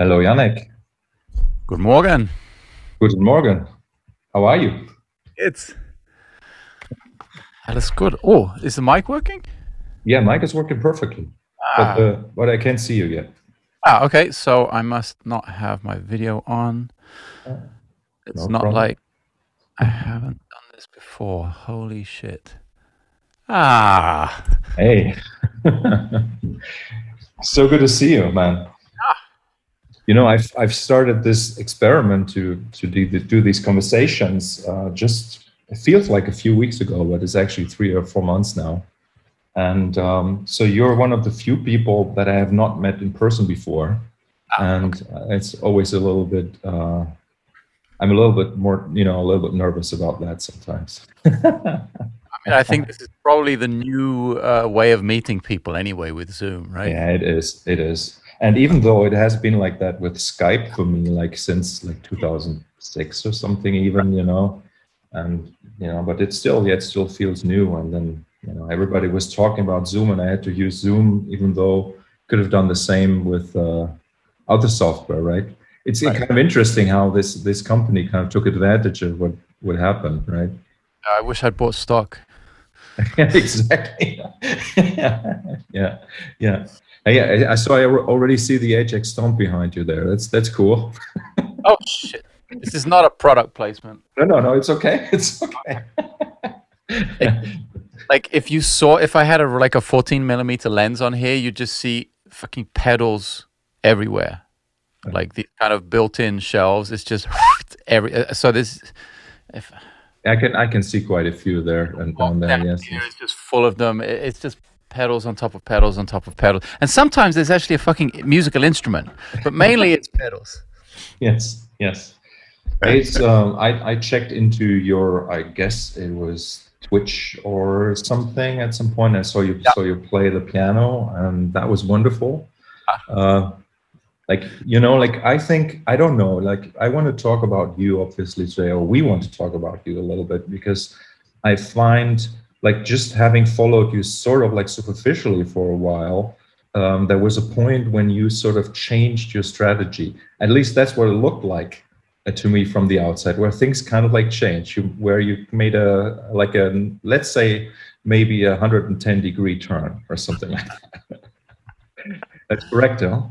Hello, Janek. Guten Morgen. Guten Morgen. How are you? It's alles good. Oh, is the mic working? Yeah, mic is working perfectly, Ah, but uh, but I can't see you yet. ah, okay. So I must not have my video on. It's No not problem. like I haven't done this before. Holy shit. Ah, Hey, so good to see you, man. You know, I've I've started this experiment to to do, do these conversations. Uh, just it feels like a few weeks ago, but it's actually three or four months now. And um, so you're one of the few people that I have not met in person before, and uh, it's always a little bit. Uh, I'm a little bit more, you know, a little bit nervous about that sometimes. I mean, I think this is probably the new uh, way of meeting people anyway with Zoom, right? Yeah, it is. It is. And even though it has been like that with Skype for me, like since like 2006 or something, even you know, and you know, but it still, yeah, it still feels new. And then you know, everybody was talking about Zoom, and I had to use Zoom, even though could have done the same with uh, other software, right? It's Right. kind of interesting how this this company kind of took advantage of what would happen, right? I wish I'd bought stock. Yeah, exactly. yeah, yeah. Hey, I, I saw. I already see the HX Stomp behind you there. That's that's cool. Oh shit! This is not a product placement. No, no, no. It's okay. It's okay. Like if you saw, if I had a like a 14 millimeter lens on here, you'd just see fucking pedals everywhere. Like the kind of built-in shelves. It's just every. uh, So this, if I can I can see quite a few there and down there. down Yes. here is just full of them. It's just pedals on top of pedals on top of pedals. And sometimes there's actually a fucking musical instrument, but mainly it's pedals. Yes. Yes. It's um. I I checked into your. I guess it was Twitch or something at some point. I saw you Yeah. saw you play the piano, and that was wonderful. Ah. Uh, like you know like i think i don't know like i want to talk about you obviously today or we want to talk about you a little bit because i find like just having followed you sort of like superficially for a while um, there was a point when you sort of changed your strategy. At least that's what it looked like uh, to me from the outside where things kind of like changed. You, where you made a like a let's say maybe a 110 degree turn or something like that. That's correct huh?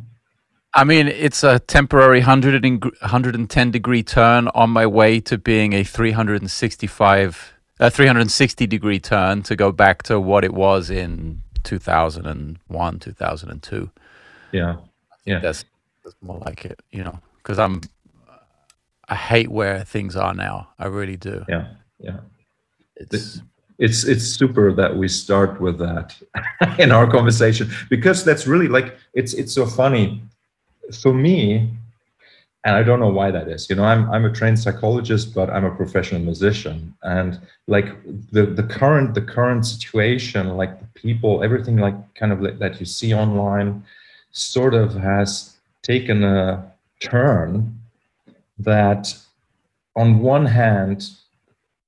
I mean, it's a temporary 100 and, 110 degree turn on my way to being a 365, a 360 degree turn to go back to what it was in 2001, 2002. yeah yeah That's, that's more like it, you know, because I'm, I hate where things are now. I really do. yeah yeah It's, it's it's super that we start with that in our conversation because that's really like it's it's so funny for me and i don't know why that is you know i'm i'm a trained psychologist but i'm a professional musician and like the the current the current situation like the people everything like kind of like that you see online sort of has taken a turn that on one hand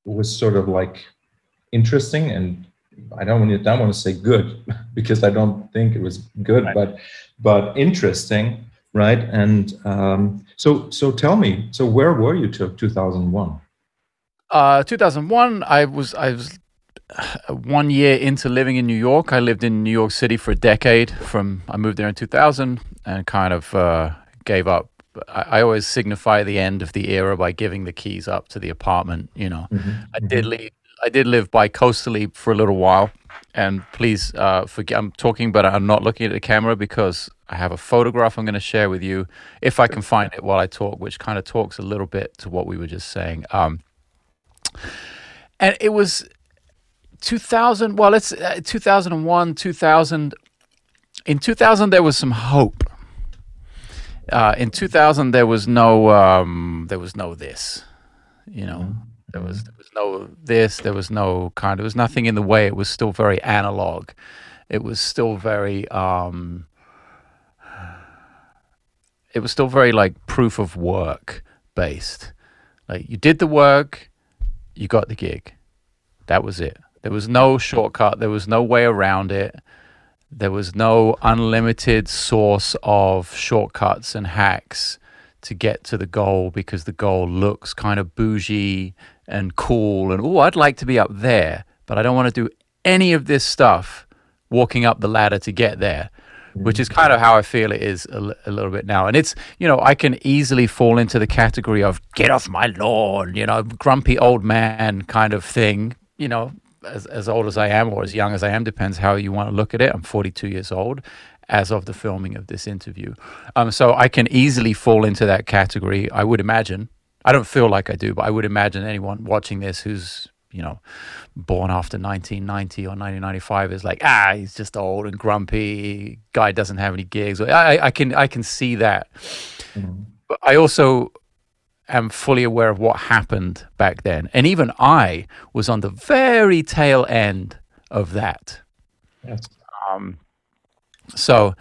was sort of like interesting and I don't want to don't want to say good because I don't think it was good, Right. but but interesting, right? And um, so so tell me, so where were you till 2001? Uh, 2001, I was I was uh, one year into living in New York. I lived in New York City for a decade. From I moved there in 2000 and kind of uh, gave up. I, I always signify the end of the era by giving the keys up to the apartment. You know, I did leave. I did live bi-coastally for a little while, and please uh, forget I'm talking, but I'm not looking at the camera because I have a photograph I'm going to share with you. If I can find it while I talk, which kind of talks a little bit to what we were just saying. Um, and it was 2000 well it's uh, 2001 2000 in 2000 there was some hope. Uh, in 2000 there was no um, there was no this you know there was there was no this there was no kind there was nothing in the way. It was still very analog. It was still very um, it was still very like proof of work based. Like you did the work you got the gig. That was it. There was no shortcut. There was no way around it. There was no unlimited source of shortcuts and hacks to get to the goal because the goal looks kind of bougie and cool and oh I'd like to be up there but I don't want to do any of this stuff walking up the ladder to get there which is kind of how I feel it is a, a, little bit now. And it's, you know, I can easily fall into the category of get off my lawn, you know, grumpy old man kind of thing, you know, as, as old as I am or as young as I am, depends how you want to look at it. I'm 42 years old as of the filming of this interview. Um, so I can easily fall into that category, I would imagine. I don't feel like I do, but I would imagine anyone watching this who's, you know, born after 1990 or 1995 is like, ah, he's just old and grumpy. Guy doesn't have any gigs. I, I can I can see that. Mm-hmm. But I also am fully aware of what happened back then. And even I was on the very tail end of that. Yes. Um, so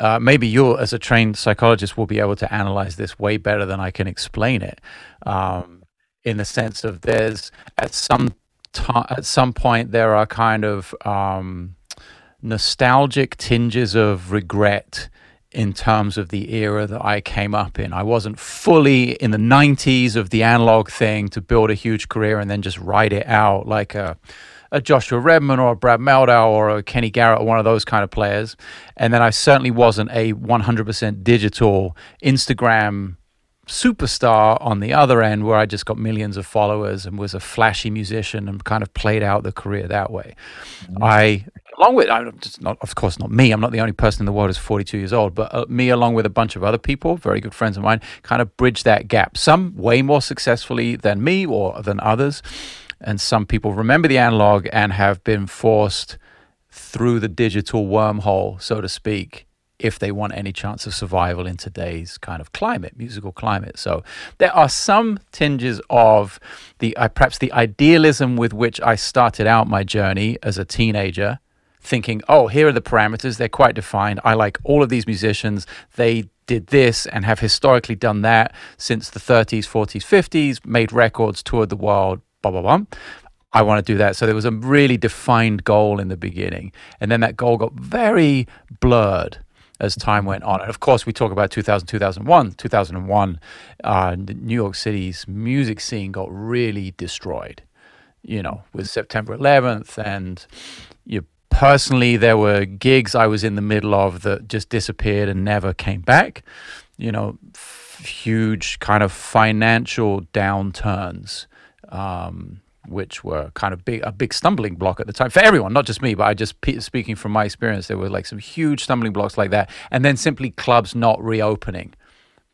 uh, maybe you, as a trained psychologist, will be able to analyze this way better than I can explain it. Um, in the sense of there's at some time, at some point there are kind of um, nostalgic tinges of regret in terms of the era that I came up in. I wasn't fully in the 90s of the analog thing to build a huge career and then just ride it out like a, a Joshua Redman or a Brad Mehldau or a Kenny Garrett or one of those kind of players. And then I certainly wasn't a 100% digital Instagram superstar on the other end where I just got millions of followers and was a flashy musician and kind of played out the career that way. Mm-hmm. I along with I'm just not of course not me I'm not the only person in the world who's 42 years old but uh, me along with a bunch of other people very good friends of mine kind of bridge that gap some way more successfully than me or than others and some people remember the analog and have been forced through the digital wormhole so to speak if they want any chance of survival in today's kind of climate, musical climate. So there are some tinges of the uh, perhaps the idealism with which I started out my journey as a teenager thinking, oh, here are the parameters. They're quite defined. I like all of these musicians. They did this and have historically done that since the 30s, 40s, 50s, made records, toured the world, blah, blah, blah. I want to do that. So there was a really defined goal in the beginning. And then that goal got very blurred as time went on. And of course, we talk about 2000, 2001. 2001, uh, New York City's music scene got really destroyed, you know, with September 11th and you personally, there were gigs I was in the middle of that just disappeared and never came back. You know, f- huge kind of financial downturns, um, which were kind of big, a big stumbling block at the time for everyone, not just me, but I just speaking from my experience, there were like some huge stumbling blocks like that, and then simply clubs not reopening,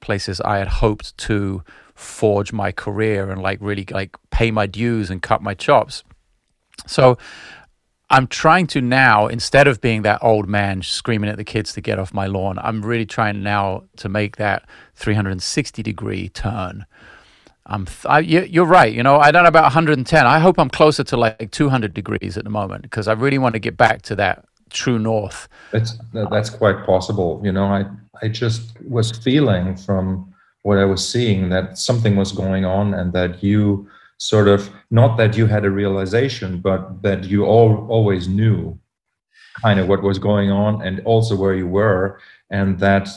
places I had hoped to forge my career and like really like pay my dues and cut my chops. So I'm trying to now, instead of being that old man screaming at the kids to get off my lawn, I'm really trying now to make that 360 degree turn. I'm th- I, you, are right. You know, I don't know about 110. I hope I'm closer to like 200 degrees at the moment because I really want to get back to that true north. That's that's quite possible. You know, I I just was feeling from what I was seeing that something was going on and that you sort of not that you had a realization but that you all always knew kind of what was going on and also where you were and that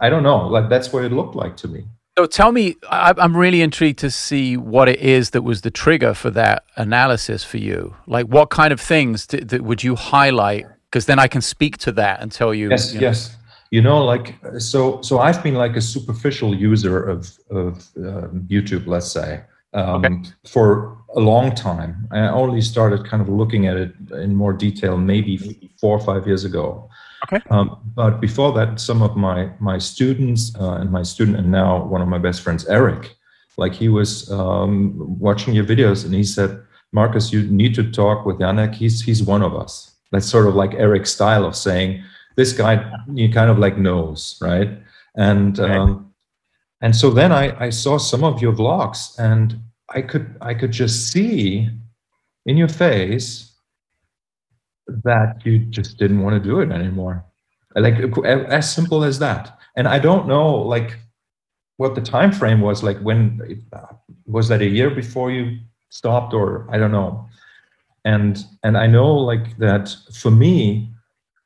i don't know like that's what it looked like to me so tell me i'm really intrigued to see what it is that was the trigger for that analysis for you like what kind of things did, would you highlight because then i can speak to that and tell you yes you know, yes you know like so so i've been like a superficial user of of um, youtube let's say um, okay. for a long time. I only started kind of looking at it in more detail maybe four or five years ago. Okay. Um, but before that, some of my my students uh, and my student and now one of my best friends, Eric, like he was um, watching your videos and he said, "Marcus, you need to talk with Janek. He's he's one of us." That's sort of like Eric's style of saying, "This guy, you kind of like knows, right?" And um, and so then I, I saw some of your vlogs and I could I could just see in your face that you just didn't want to do it anymore. Like as simple as that. And I don't know like what the time frame was like when was that a year before you stopped or I don't know. And and I know like that for me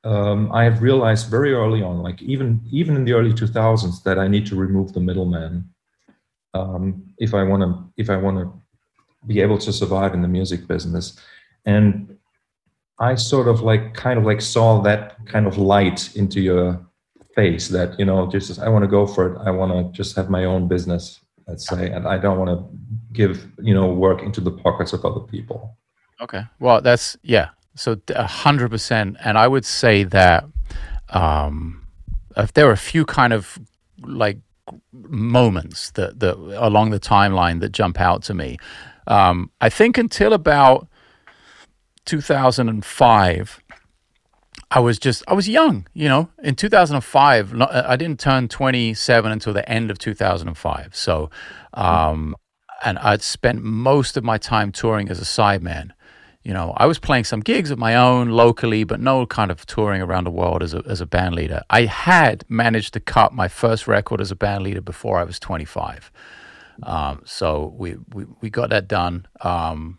um, I have realized very early on, like even even in the early 2000s, that I need to remove the middleman um, if I want to if I want to be able to survive in the music business. And I sort of like kind of like saw that kind of light into your face that you know just I want to go for it. I want to just have my own business, let's say, and I don't want to give you know work into the pockets of other people. Okay. Well, that's yeah. So a hundred percent, and I would say that um, if there are a few kind of like moments that that along the timeline that jump out to me. Um, I think until about 2005, I was just I was young, you know. In 2005, I didn't turn 27 until the end of 2005. So, um, and I'd spent most of my time touring as a sideman. You know, I was playing some gigs of my own locally, but no kind of touring around the world as a as a band leader. I had managed to cut my first record as a band leader before I was 25. Um, so we, we we got that done, um,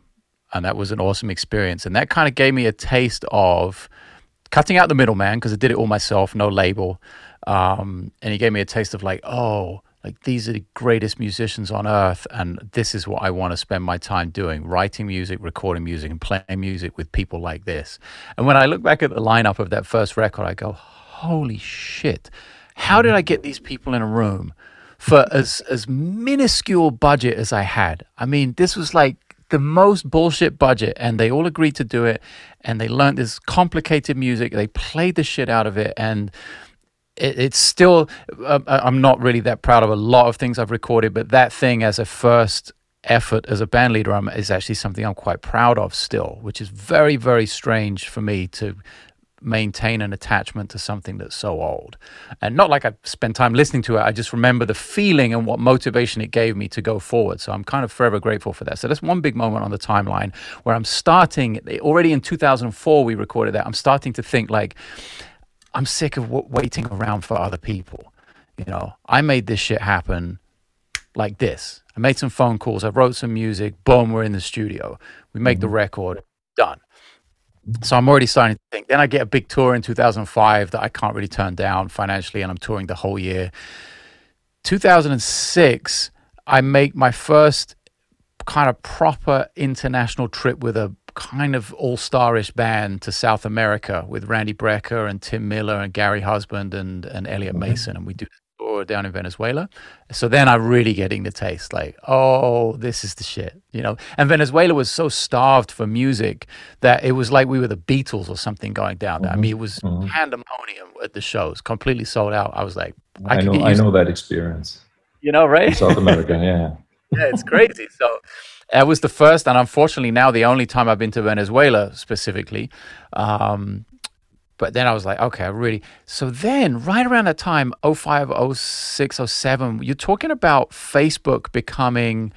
and that was an awesome experience. And that kind of gave me a taste of cutting out the middleman because I did it all myself, no label. Um, and he gave me a taste of like, oh, like these are the greatest musicians on earth and this is what i want to spend my time doing writing music recording music and playing music with people like this and when i look back at the lineup of that first record i go holy shit how did i get these people in a room for as as minuscule budget as i had i mean this was like the most bullshit budget and they all agreed to do it and they learned this complicated music. They played the shit out of it and it, it's still uh, i'm not really that proud of a lot of things i've recorded but that thing as a first effort as a band leader I'm, is actually something i'm quite proud of still which is very very strange for me to maintain an attachment to something that's so old and not like i spent time listening to it i just remember the feeling and what motivation it gave me to go forward so i'm kind of forever grateful for that so that's one big moment on the timeline where i'm starting already in 2004 we recorded that i'm starting to think like I'm sick of w- waiting around for other people. You know, I made this shit happen like this. I made some phone calls. I wrote some music. Boom, we're in the studio. We make the mm-hmm. record. Done. So I'm already starting to think. Then I get a big tour in 2005 that I can't really turn down financially, and I'm touring the whole year. 2006, I make my first kind of proper international trip with a kind of all-starish band to South America with Randy Brecker and Tim Miller and Gary Husband and and Elliot. Mason, and we do tour down in Venezuela. So then I'm really getting the taste, like, oh, this is the shit, you know. And Venezuela was so starved for music that it was like we were the Beatles or something going down there. Mm-hmm. I mean, it was mm-hmm. pandemonium at the shows, completely sold out. I was like, I, I know, I know that experience. You know, right? In South America, yeah. yeah, it's crazy. So that was the first and unfortunately now the only time I've been to Venezuela specifically. Um, but then I was like, okay, I really. So then, right around that time, 05, 06, 07, you're talking about Facebook becoming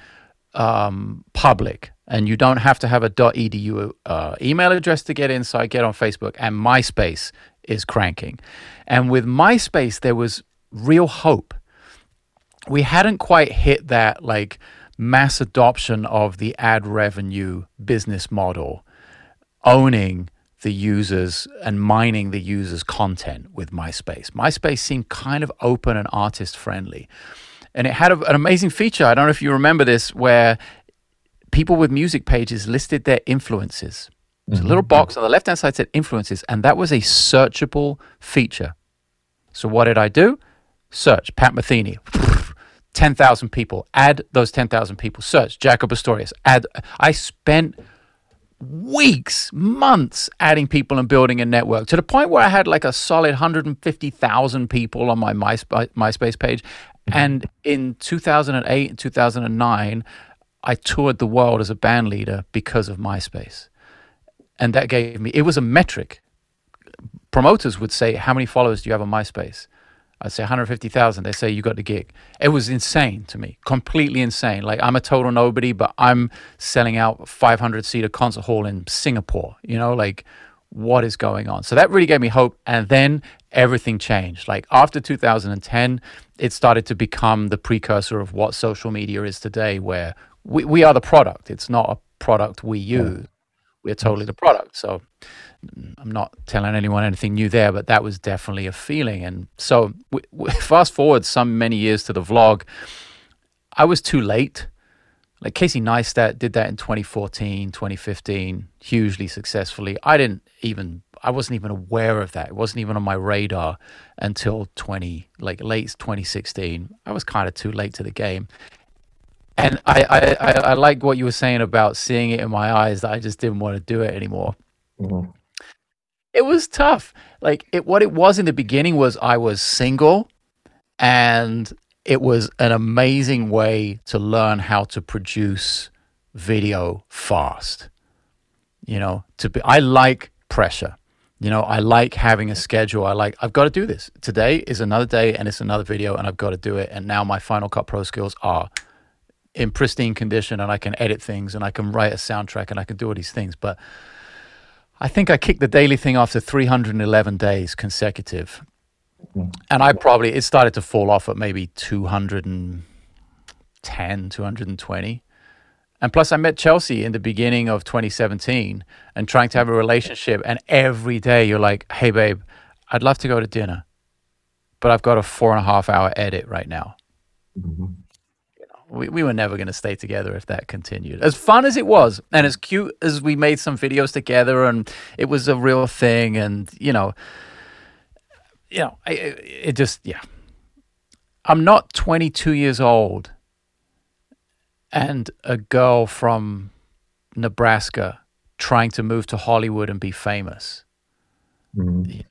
um, public, and you don't have to have a .edu uh, email address to get in. So I get on Facebook, and MySpace is cranking. And with MySpace, there was real hope. We hadn't quite hit that like mass adoption of the ad revenue business model, owning the users and mining the users' content with MySpace. MySpace seemed kind of open and artist friendly. And it had a, an amazing feature. I don't know if you remember this, where people with music pages listed their influences. There's mm-hmm. a little box on the left hand side said influences, and that was a searchable feature. So what did I do? Search Pat Metheny. 10,000 people. Add those 10,000 people. Search Jaco Pastorius, Add. I spent weeks, months adding people and building a network to the point where I had like a solid 150,000 people on my MySpace, MySpace page. Mm-hmm. And in 2008 and 2009, I toured the world as a band leader because of MySpace. And that gave me, it was a metric. Promoters would say, How many followers do you have on MySpace? I'd say 150,000. They say you got the gig. It was insane to me, completely insane. Like I'm a total nobody, but I'm selling out 500 seater concert hall in Singapore. You know, like what is going on? So that really gave me hope. And then everything changed. Like after 2010, it started to become the precursor of what social media is today, where we, we are the product. It's not a product we use. We're totally the product. So I'm not telling anyone anything new there, but that was definitely a feeling. And so, w- w- fast forward some many years to the vlog, I was too late. Like Casey Neistat did that in 2014, 2015, hugely successfully. I didn't even, I wasn't even aware of that. It wasn't even on my radar until 20, like late 2016. I was kind of too late to the game. And I, I, I, I like what you were saying about seeing it in my eyes that I just didn't want to do it anymore. Mhm. It was tough. Like it, what it was in the beginning was I was single, and it was an amazing way to learn how to produce video fast. You know, to be, I like pressure. You know, I like having a schedule. I like, I've got to do this. Today is another day and it's another video and I've got to do it. And now my Final Cut Pro skills are in pristine condition and I can edit things and I can write a soundtrack and I can do all these things. But I think I kicked the daily thing after 311 days consecutive. And I probably, it started to fall off at maybe 210, 220. And plus, I met Chelsea in the beginning of 2017 and trying to have a relationship. And every day you're like, hey, babe, I'd love to go to dinner, but I've got a four and a half hour edit right now. Mhm. We, we were never going to stay together if that continued. As fun as it was, and as cute as we made some videos together, and it was a real thing, and you know, you know, I, it just yeah. I'm not 22 years old, and a girl from Nebraska trying to move to Hollywood and be famous. Mhm.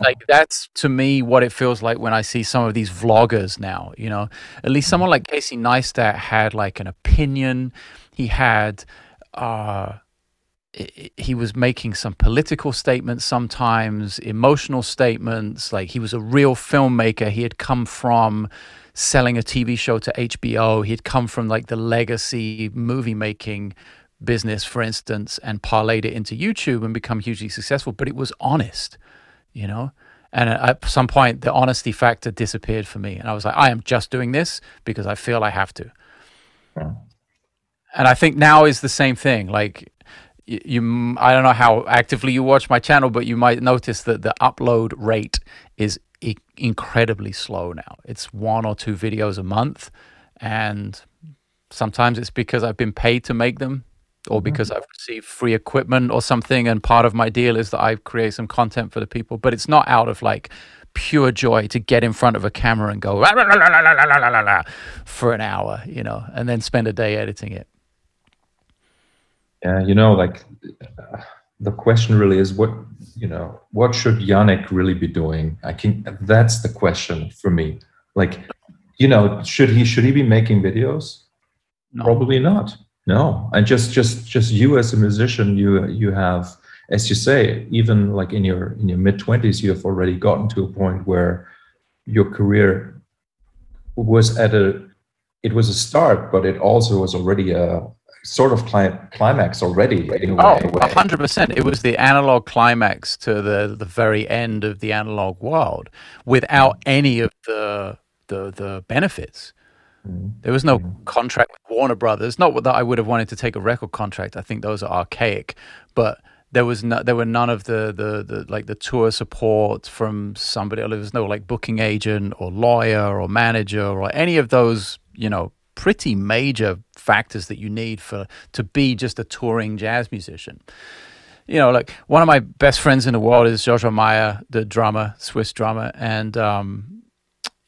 Like that's to me what it feels like when I see some of these vloggers now. You know, at least someone like Casey Neistat had like an opinion. He had, uh, he was making some political statements sometimes, emotional statements. Like he was a real filmmaker. He had come from selling a TV show to HBO. He had come from like the legacy movie making business, for instance, and parlayed it into YouTube and become hugely successful. But it was honest you know and at some point the honesty factor disappeared for me and i was like i am just doing this because i feel i have to Yeah. and i think now is the same thing like you I don't know how actively you watch my channel but you might notice that the upload rate is I- incredibly slow now it's one or two videos a month and sometimes it's because i've been paid to make them or because I've received free equipment or something. And part of my deal is that I create some content for the people, but it's not out of like pure joy to get in front of a camera and go "La, la, la, la, la, la, la, la, la," for an hour, you know, and then spend a day editing it. Yeah, you know, like uh, the question really is what you know, what should Janek really be doing? I think that's the question for me. Like, you know, should he should he be making videos? No. Probably not. No, and just just just you as a musician, you you have, as you say, even like in your in your mid twenties, you have already gotten to a point where your career was at a it was a start, but it also was already a sort of cli- climax already in a Oh, way. hundred percent. It was the analog climax to the the very end of the analog world, without any of the the the benefits. There was no contract with Warner Brothers. Not that I would have wanted to take a record contract. I think those are archaic, but there was no, there were none of the, the the like the tour support from somebody. There was no like booking agent or lawyer or manager or any of those you know pretty major factors that you need for to be just a touring jazz musician. You know, like one of my best friends in the world is Jojo Mayer, the drummer, Swiss drummer, and um,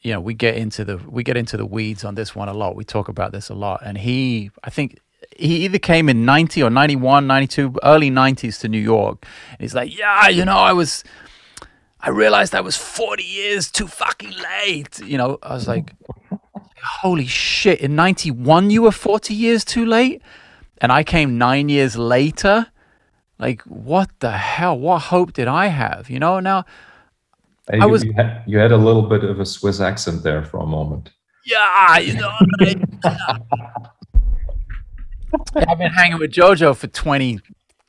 you know we get into the we get into the weeds on this one a lot. We talk about this a lot. And he i think he either came in 90 or 91 92 early 90s to new york. And he's like yeah you know i was i realized i was 40 years too fucking late. You know i was like holy shit in 91 you were 40 years too late? And i came nine years later? Like what the hell? What hope did i have? You know now I you, was- you, had, you had a little bit of a Swiss accent there for a moment. yeah, you know. I- I've been hanging with JoJo for twenty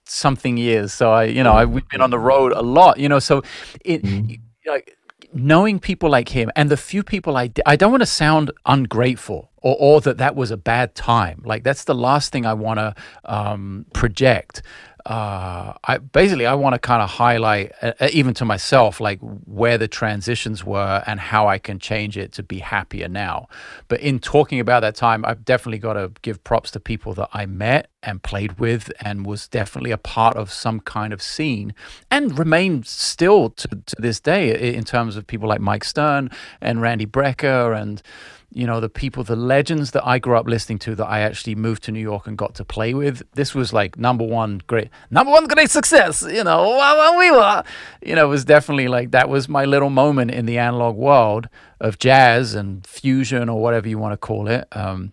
something years, so I, you know, I, we've been on the road a lot, you know. So, it, Mhm. like knowing people like him, and the few people I, I don't want to sound ungrateful or, or that that was a bad time. Like that's the last thing I want to um, project. Uh, I basically I want to kind of highlight, uh, uh, even to myself, like where the transitions were and how I can change it to be happier now. But in talking about that time, I've definitely got to give props to people that I met and played with and was definitely a part of some kind of scene and remain still to, to this day in terms of people like Mike Stern and Randy Brecker and you know the people the legends that i grew up listening to that i actually moved to new york and got to play with this was like number one great number one great success you know when we were you know it was definitely like that was my little moment in the analog world of jazz and fusion or whatever you want to call it um,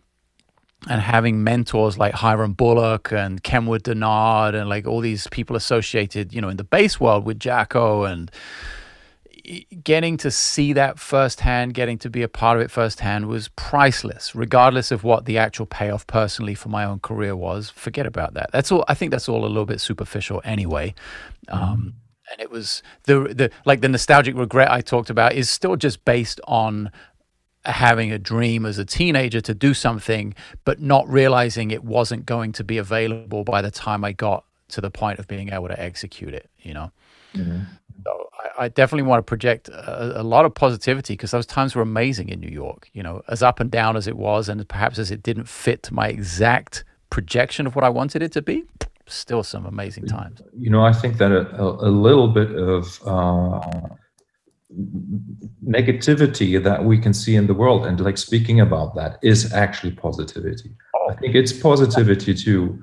and having mentors like Hiram Bullock and Kenwood Dennard and like all these people associated, you know, in the bass world with Jaco and getting to see that firsthand, getting to be a part of it firsthand was priceless, regardless of what the actual payoff personally for my own career was. Forget about that. That's all. I think that's all a little bit superficial anyway. Um, mm-hmm. and it was the the like the nostalgic regret I talked about is still just based on having a dream as a teenager to do something, but not realizing it wasn't going to be available by the time I got to the point of being able to execute it. You know. Mm-hmm. So I, definitely want to project a, a lot of positivity because those times were amazing in New York. You know, as up and down as it was, and perhaps as it didn't fit my exact projection of what I wanted it to be, still some amazing times. You know, I think that a, a, a little bit of uh, negativity that we can see in the world, and like speaking about that, is actually positivity. Oh. I think it's positivity to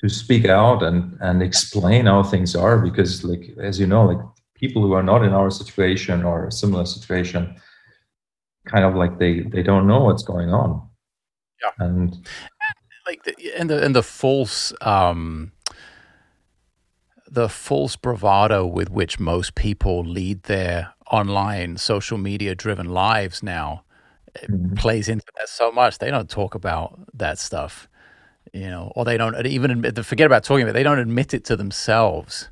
to speak out and and explain how things are because like as you know like people who are not in our situation or a similar situation kind of like they they don't know what's going on yeah and like the, and the and the false um the false bravado with which most people lead their online social media driven lives now mm-hmm. plays into that so much they don't talk about that stuff you know or they don't even admit forget about talking about it, they don't admit it to themselves.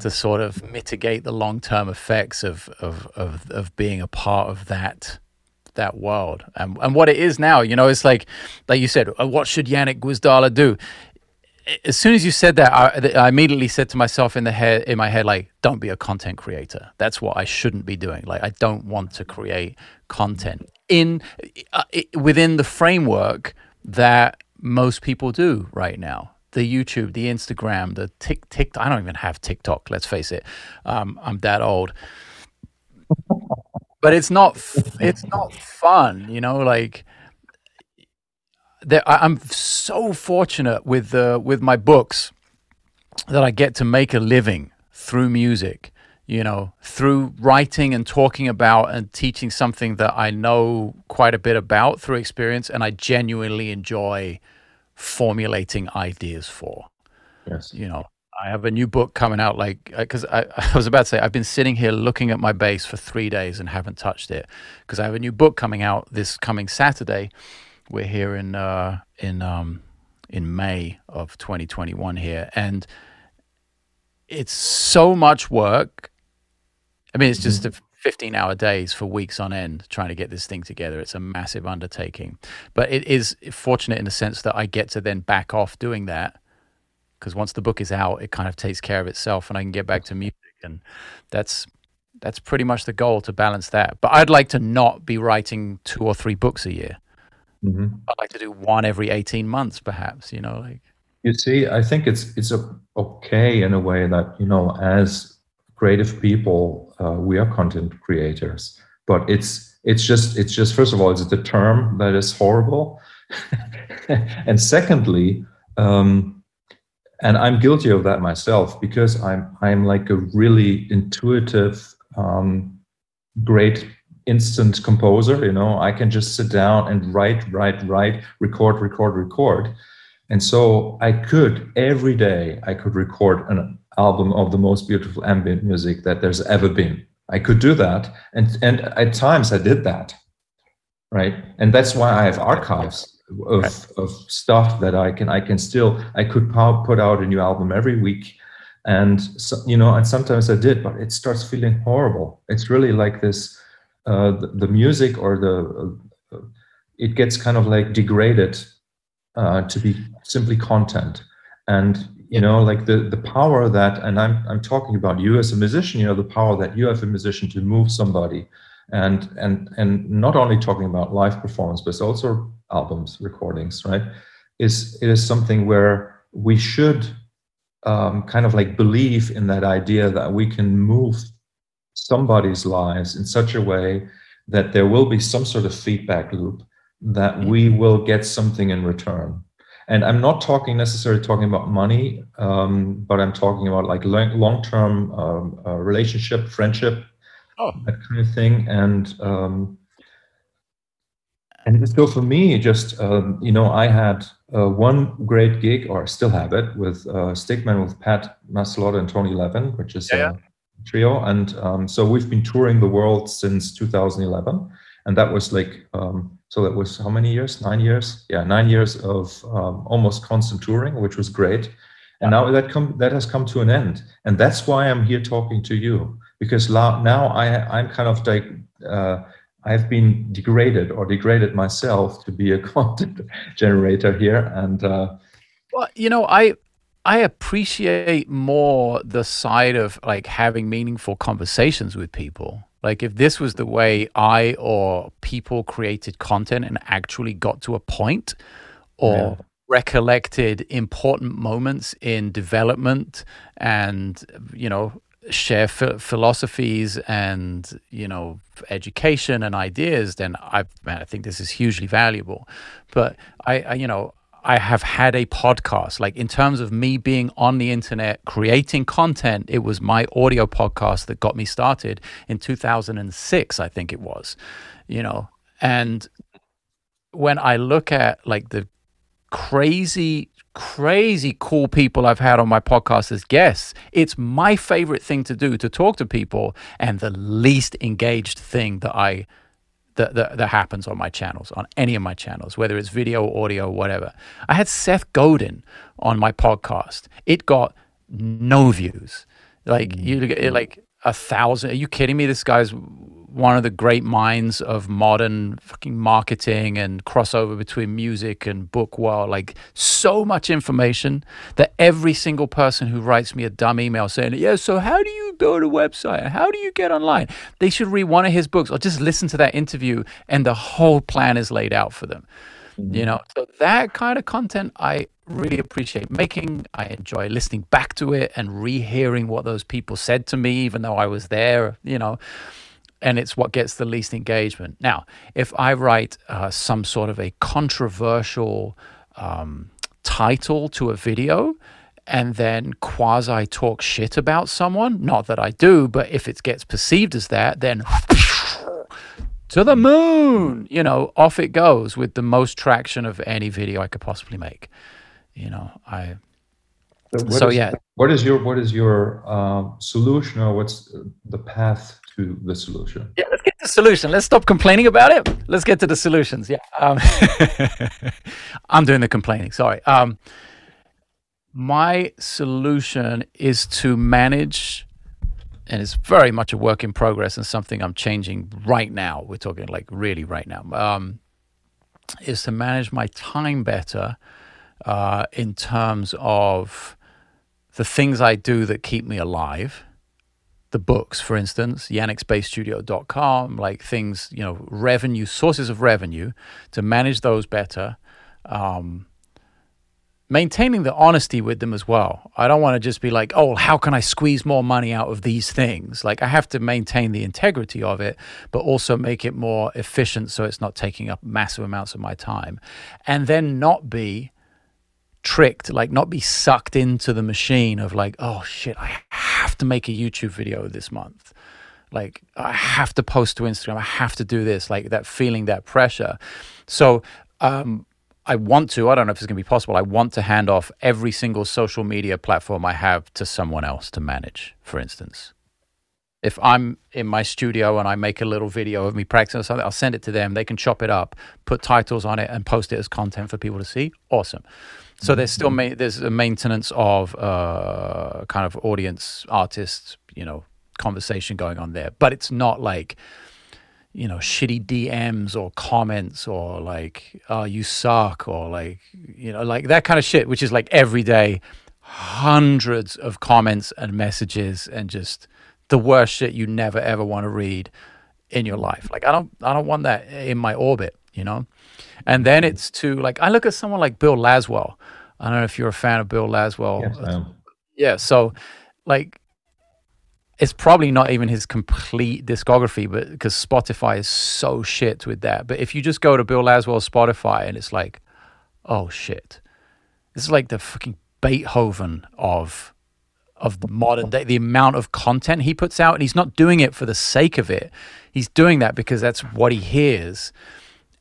To sort of mitigate the long term effects of, of, of, of being a part of that that world and and what it is now. You know, it's like like you said, uh, what should Janek Gwizdala do? As soon as you said that, I, I, immediately said to myself in the head in my head, like, don't be a content creator. That's what I shouldn't be doing. Like, I don't want to create content in uh, within the framework that most people do right now the YouTube, the Instagram, the Tik Tik. I don't even have TikTok. Let's face it. Um, I'm that old. but it's not. It's not fun. You know, like. There, I'm so fortunate with uh, with my books that I get to make a living through music. You know, through writing and talking about and teaching something that I know quite a bit about through experience, and I genuinely enjoy formulating ideas for. Yes. You know, I have a new book coming out, like, because uh, I, I was about to say, I've been sitting here looking at my bass for three days and haven't touched it because I have a new book coming out this coming Saturday. We're here in, uh, in, um, in May of 2021 here. And it's so much work. I mean, it's just mm-hmm. 15 hour days for weeks on end trying to get this thing together. It's a massive undertaking. But it is fortunate in the sense that I get to then back off doing that because once the book is out, it kind of takes care of itself and I can get back to music. And that's that's pretty much the goal to balance that. But I'd like to not be writing two or three books a year. Mm-hmm. I'd like to do one every 18 months, perhaps, you know, like. You see, I think it's it's okay in a way that you know, as creative people uh, we are content creators. But it's it's just it's just first of all it's the term that is horrible. And secondly um, and i'm guilty of that myself because i'm i'm like a really intuitive um, great instant composer you know? I can just sit down and write write write record record record. And so i could every day i could record an album of the most beautiful ambient music that there's ever been. I could do that, and and at times I did that, right? And that's why I have archives of right. of stuff that I can I can still I could put out a new album every week, and so, you know, and sometimes I did, but it starts feeling horrible. It's really like this, uh, the, the music or the uh, it gets kind of like degraded uh, to be simply content, and you know like the the power that and i'm i'm talking about you as a musician you know the power that you have a musician to move somebody. And and and not only talking about live performance but also albums recordings right? Is it is something where we should um, kind of like believe in that idea that we can move somebody's lives in such a way that there will be some sort of feedback loop that mm-hmm. we will get something in return and i'm not talking necessarily talking about money um, but i'm talking about like long-term um, uh, relationship friendship oh. that kind of thing and um, and so for me just um, you know i had uh, one great gig or still have it with uh, Stick Men with Pat Mastelotto and tony levin which is yeah, yeah. a trio and um, so we've been touring the world since 2011 and that was like um, so that was how many years? Nine years? Yeah, nine years of um, almost constant touring, which was great. And now that come that has come to an end, and that's why I'm here talking to you because now I I'm kind of like uh, I've been degraded or degraded myself to be a content generator here, and uh, well, you know, I I appreciate more the side of like having meaningful conversations with people like if this was the way I or people created content and actually got to a point or yeah. recollected important moments in development and you know share philosophies and you know education and ideas then I I think this is hugely valuable but I, I you know I have had a podcast. Like in terms of me being on the internet creating content, it was my audio podcast that got me started in 2006, I think it was, you know. And when I look at like the crazy, crazy cool people I've had on my podcast as guests, it's my favorite thing to do to talk to people and the least engaged thing that I that, that, that happens on my channels, on any of my channels, whether it's video, audio, whatever. I had Seth Godin on my podcast. It got no views. Like you mm-hmm. like a thousand. Are you kidding me? This guy's one of the great minds of modern fucking marketing and crossover between music and book world. Like so much information that every single person who writes me a dumb email saying, "Yeah, so how do you build a website? How do you get online?" They should read one of his books or just listen to that interview, and the whole plan is laid out for them. Mm-hmm. You know, so that kind of content I really appreciate making. I enjoy listening back to it and rehearing what those people said to me, even though I was there. You know and it's what gets the least engagement. Now, if I write uh, some sort of a controversial um, title to a video and then quasi talk shit about someone, not that I do, but if it gets perceived as that, then to the moon, you know, off it goes with the most traction of any video I could possibly make. You know, I. So, is, yeah. What is your what is your uh, solution or what's the path to the solution. Yeah, let's get to the solution. Let's stop complaining about it. Let's get to the solutions. Yeah. Um, I'm doing the complaining. Sorry. Um, my solution is to manage, and it's very much a work in progress and something I'm changing right now. We're talking like really right now. Um, is to manage my time better uh, in terms of the things I do that keep me alive the books, for instance, yannickspacestudio.com, like things, you know, revenue, sources of revenue, to manage those better. Um, maintaining the honesty with them as well. I don't want to just be like, oh, how can I squeeze more money out of these things? Like, I have to maintain the integrity of it, but also make it more efficient so it's not taking up massive amounts of my time. And then not be tricked, like not be sucked into the machine of like, oh shit, I have to make a YouTube video this month. Like I have to post to Instagram. I have to do this. Like that feeling, that pressure. So um, I want to. I don't know if it's going to be possible. I want to hand off every single social media platform I have to someone else to manage. For instance, if I'm in my studio and I make a little video of me practicing something, I'll send it to them. They can chop it up, put titles on it, and post it as content for people to see. Awesome. So there's still ma- there's a maintenance of uh, kind of audience artists, you know, conversation going on there, but it's not like you know shitty DMs or comments or like oh you suck or like you know like that kind of shit, which is like everyday hundreds of comments and messages and just the worst shit you never ever want to read in your life. Like I don't I don't want that in my orbit, you know? And then it's to like I look at someone like Bill Laswell. I don't know if you're a fan of Bill Laswell. Yes, I am. Yeah, so like it's probably not even his complete discography, but because Spotify is so shit with that. But if you just go to Bill Laswell's Spotify and it's like, oh shit, this is like the fucking Beethoven of of the modern day, the amount of content he puts out, and he's not doing it for the sake of it. He's doing that because that's what he hears,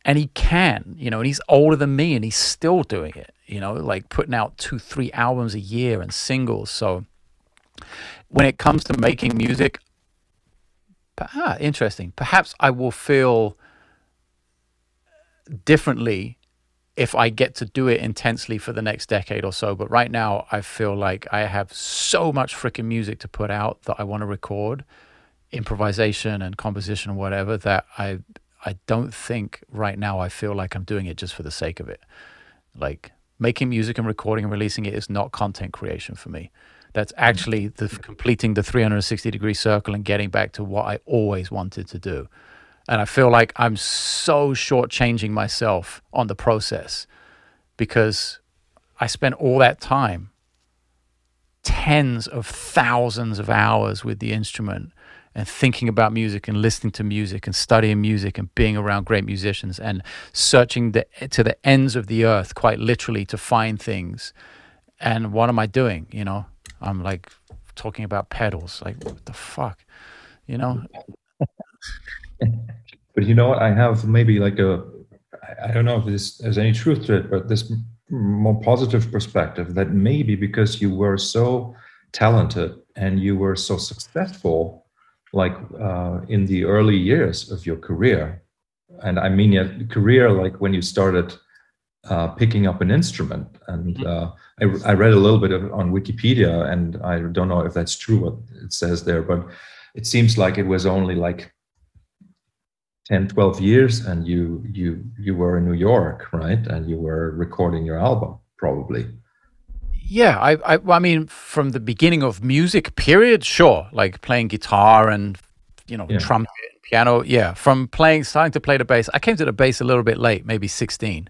and he can, you know. And he's older than me, and he's still doing it, you know, like putting out two, three albums a year and singles. So when it comes to making music, ah, interesting. Perhaps I will feel differently if I get to do it intensely for the next decade or so. But right now, I feel like I have so much freaking music to put out that I want to record, improvisation and composition whatever, that I I don't think right now I feel like I'm doing it just for the sake of it. Like making music and recording and releasing it is not content creation for me. That's mm. actually the completing the 360 degree circle and getting back to what I always wanted to do. And I feel like I'm so shortchanging myself on the process because I spent all that time, tens of thousands of hours with the instrument and thinking about music and listening to music and studying music and being around great musicians and searching the, to the ends of the earth, quite literally, to find things. And what am I doing? You know, I'm like talking about pedals. Like, what the fuck? You know? but you know what? I have maybe like a, I don't know if this there's any truth to it, but this more positive perspective that maybe because you were so talented and you were so successful, like uh, in the early years of your career, and I mean yeah, career like when you started uh, picking up an instrument. And mm-hmm. uh, I, I, read a little bit of, on Wikipedia, and I don't know if that's true what it says there, but it seems like it was only like 10 12 years and you you you were in new york right and you were recording your album probably yeah I, I i mean from the beginning of music period sure like playing guitar and you know yeah. trumpet and piano yeah from playing starting to play the bass i came to the bass a little bit late maybe 16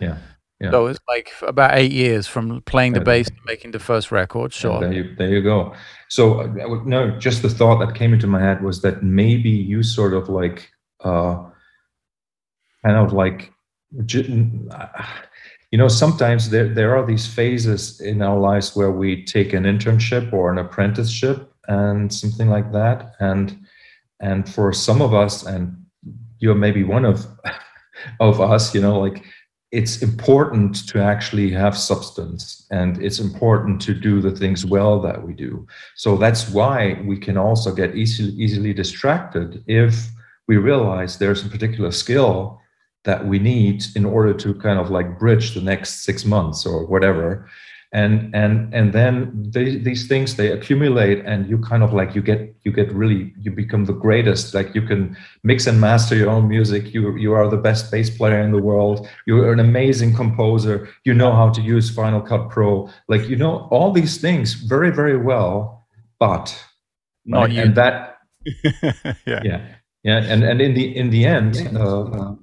yeah yeah. So it's like about eight years from playing the bass to making the first record. Sure. There you, there you go. So uh, no, just the thought that came into my head was that maybe you sort of like uh, kind of like you know sometimes there there are these phases in our lives where we take an internship or an apprenticeship and something like that. And and for some of us and you're maybe one of of us you know like it's important to actually have substance and it's important to do the things well that we do. So that's why we can also get easily easily distracted if we realize there's a particular skill that we need in order to kind of like bridge the next six months or whatever. And and and then they, these things they accumulate and you kind of like you get you get really you become the greatest. Like you can mix and master your own music. You you are the best bass player in the world. You're an amazing composer. You know how to use final cut pro. Like you know all these things very very well but not you. and that yeah. Yeah. Yeah. And and in the in the end uh,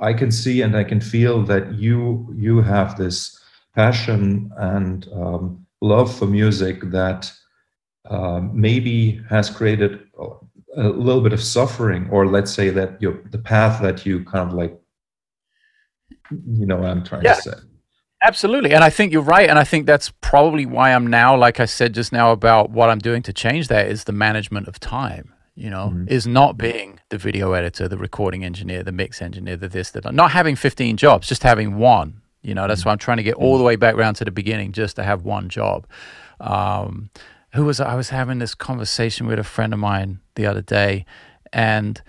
i can see and i can feel that you you have this passion and um, love for music that uh, maybe has created a little bit of suffering or let's say that your the path that you kind of like you know what i'm trying yeah. to say Absolutely. And I think you're right. And I think that's probably why I'm now, like I said just now about what I'm doing to change that is the management of time you know, mm-hmm. is not being the video editor, the recording engineer, the mix engineer, the this, that, not having 15 jobs, just having one. You know, that's mm-hmm. why I'm trying to get all the way back around to the beginning just to have one job. Um, who was I was having this conversation with a friend of mine the other day, and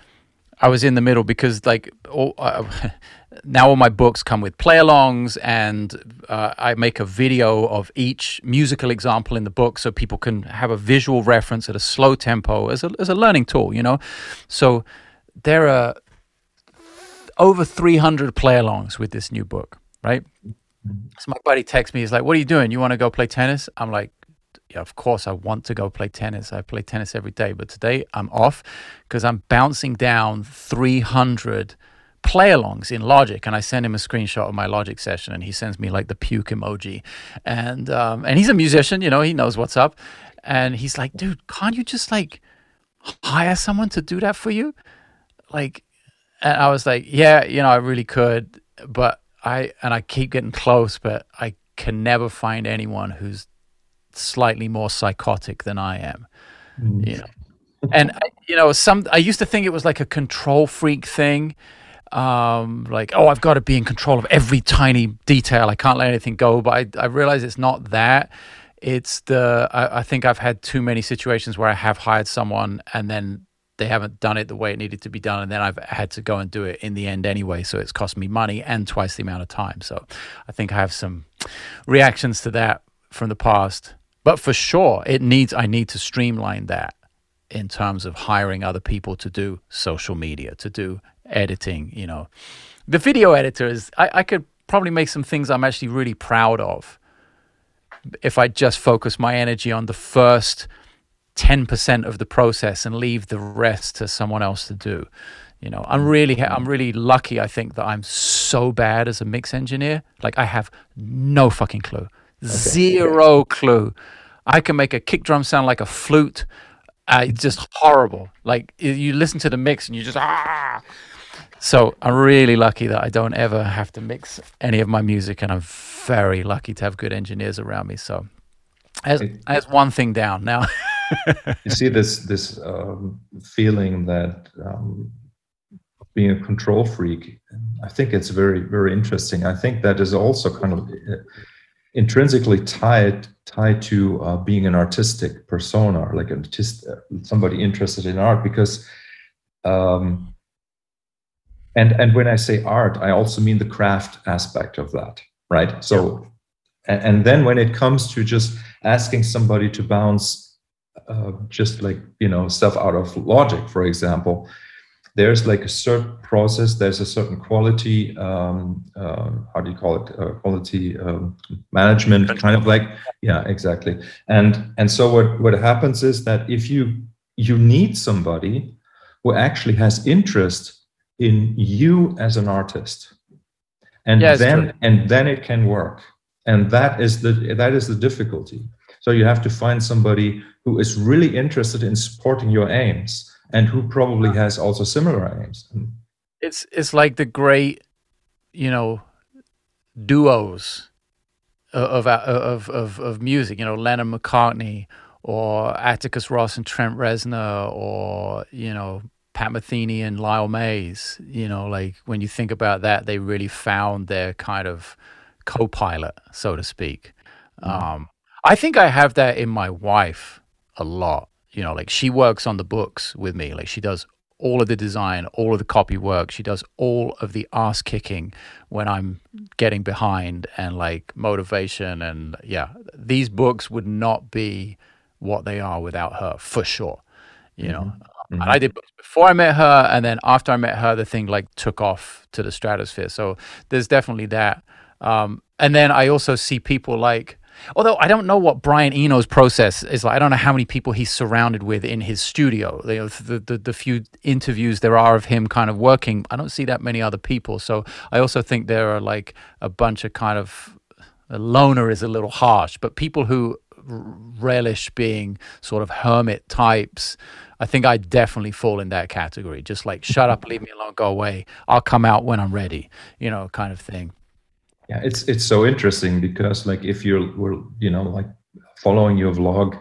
I was in the middle because like all, uh, now all my books come with play-alongs, and uh, I make a video of each musical example in the book so people can have a visual reference at a slow tempo as a as a learning tool. You know, so there are over 300 play-alongs with this new book, right? So my buddy texts me. He's like, "What are you doing? You want to go play tennis?" I'm like, "Yeah, of course I want to go play tennis. I play tennis every day, but today I'm off because I'm bouncing down 300 play-alongs in Logic." And I send him a screenshot of my Logic session, and he sends me like the puke emoji. And um, and he's a musician, you know, he knows what's up. And he's like, "Dude, can't you just like hire someone to do that for you?" Like, and I was like, "Yeah, you know, I really could, but." I and I keep getting close, but I can never find anyone who's slightly more psychotic than I am. Mm. You know, and you know, some I used to think it was like a control freak thing. Um, like, oh, I've got to be in control of every tiny detail. I can't let anything go. But I, I realize it's not that. It's the I, I think I've had too many situations where I have hired someone and then they haven't done it the way it needed to be done and then i've had to go and do it in the end anyway so it's cost me money and twice the amount of time so i think i have some reactions to that from the past but for sure it needs i need to streamline that in terms of hiring other people to do social media to do editing you know. The video editor is i, I could probably make some things i'm actually really proud of if i just focus my energy on the first 10% of the process and leave the rest to someone else to do you know. I'm really i'm really lucky i think that i'm so bad as a mix engineer. Like i have no fucking clue okay. zero clue i can make a kick drum sound like a flute uh, it's just horrible like you listen to the mix and you just ah so i'm really lucky that i don't ever have to mix any of my music and i'm very lucky to have good engineers around me so as as one thing down now you see this this um, feeling that um, being a control freak. I think it's very very interesting. I think that is also kind of uh, intrinsically tied tied to uh, being an artistic persona, like an artist, uh, somebody interested in art, because. Um, and and when I say art, I also mean the craft aspect of that, right? So, yeah. and, and then when it comes to just asking somebody to bounce uh, just like you know stuff out of logic for example there's like a certain process there's a certain quality um, uh, how do you call it? Uh, quality um, management kind of like yeah exactly. And and so what what happens is that if you you need somebody who actually has interest in you as an artist and yeah, then true. and then it can work. And that is the that is the difficulty. So you have to find somebody who is really interested in supporting your aims and who probably has also similar aims. It's it's like the great, you know, duos of of of of music. You know, Lennon McCartney or Atticus Ross and Trent Reznor or you know Pat Metheny and Lyle Mays. You know, like when you think about that, they really found their kind of co-pilot, so to speak. Mm-hmm. Um, I think I have that in my wife a lot. You know, like she works on the books with me. Like she does all of the design, all of the copy work. She does all of the ass kicking when I'm getting behind and like motivation. And yeah, these books would not be what they are without her for sure. You know, mm-hmm. mm-hmm. I did books before I met her, and then after I met her, the thing like took off to the stratosphere. So there's definitely that. Um, and then I also see people like Although I don't know what Brian Eno's process is like. I don't know how many people he's surrounded with in his studio. The, the, the few interviews there are of him kind of working, I don't see that many other people. So I also think there are like a bunch of kind of a loner is a little harsh, but people who relish being sort of hermit types. I think I definitely fall in that category. Just like shut up, leave me alone, go away. I'll come out when I'm ready, you know, kind of thing yeah it's it's so interesting because like if you're were you know like following your vlog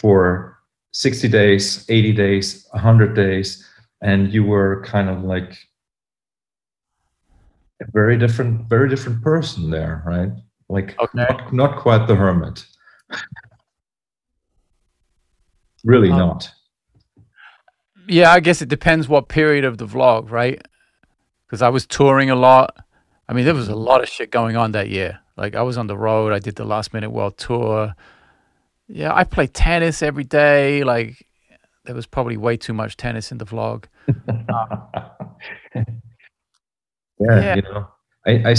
for 60 days 80 days 100 days and you were kind of like a very different very different person there right? Like okay. not, not quite the hermit. Really um, not. yeah i guess it depends what period of the vlog right? Because i was touring a lot I mean, there was a lot of shit going on that year. Like I was on the road. I did the last minute world tour. Yeah, I play tennis every day. Like there was probably way too much tennis in the vlog. Um, yeah, yeah, you know, I, I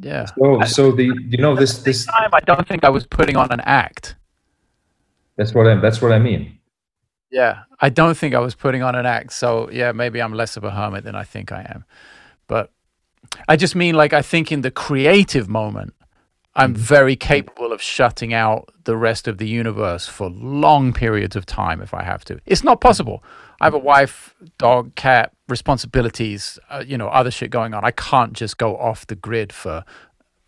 yeah. So, so the you know this this time I don't think I was putting on an act. that's what I that's what I mean. Yeah, I don't think I was putting on an act. So yeah, maybe I'm less of a hermit than I think I am. But I just mean like I think in the creative moment, I'm very capable of shutting out the rest of the universe for long periods of time if I have to. It's not possible. I have a wife, dog, cat, responsibilities, uh, you know, other shit going on. I can't just go off the grid for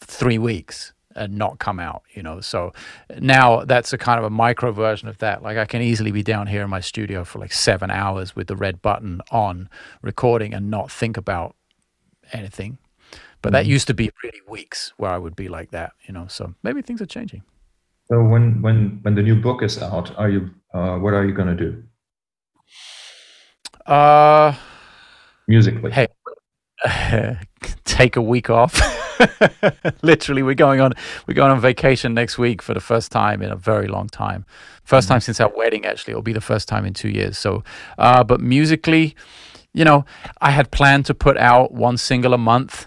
three weeks and not come out, you know. So now that's a kind of a micro version of that. Like I can easily be down here in my studio for like seven hours with the red button on recording and not think about anything. But that used to be really weeks where I would be like that, you know. So maybe things are changing. So when when when the new book is out, are you uh, what are you gonna do Uh, musically? Hey. take a week off. Literally, we're going on we're going on vacation next week for the first time in a very long time. 1st time since our wedding. Actually, it'll be the first time in two years. So, uh, but musically, you know, I had planned to put out one single a month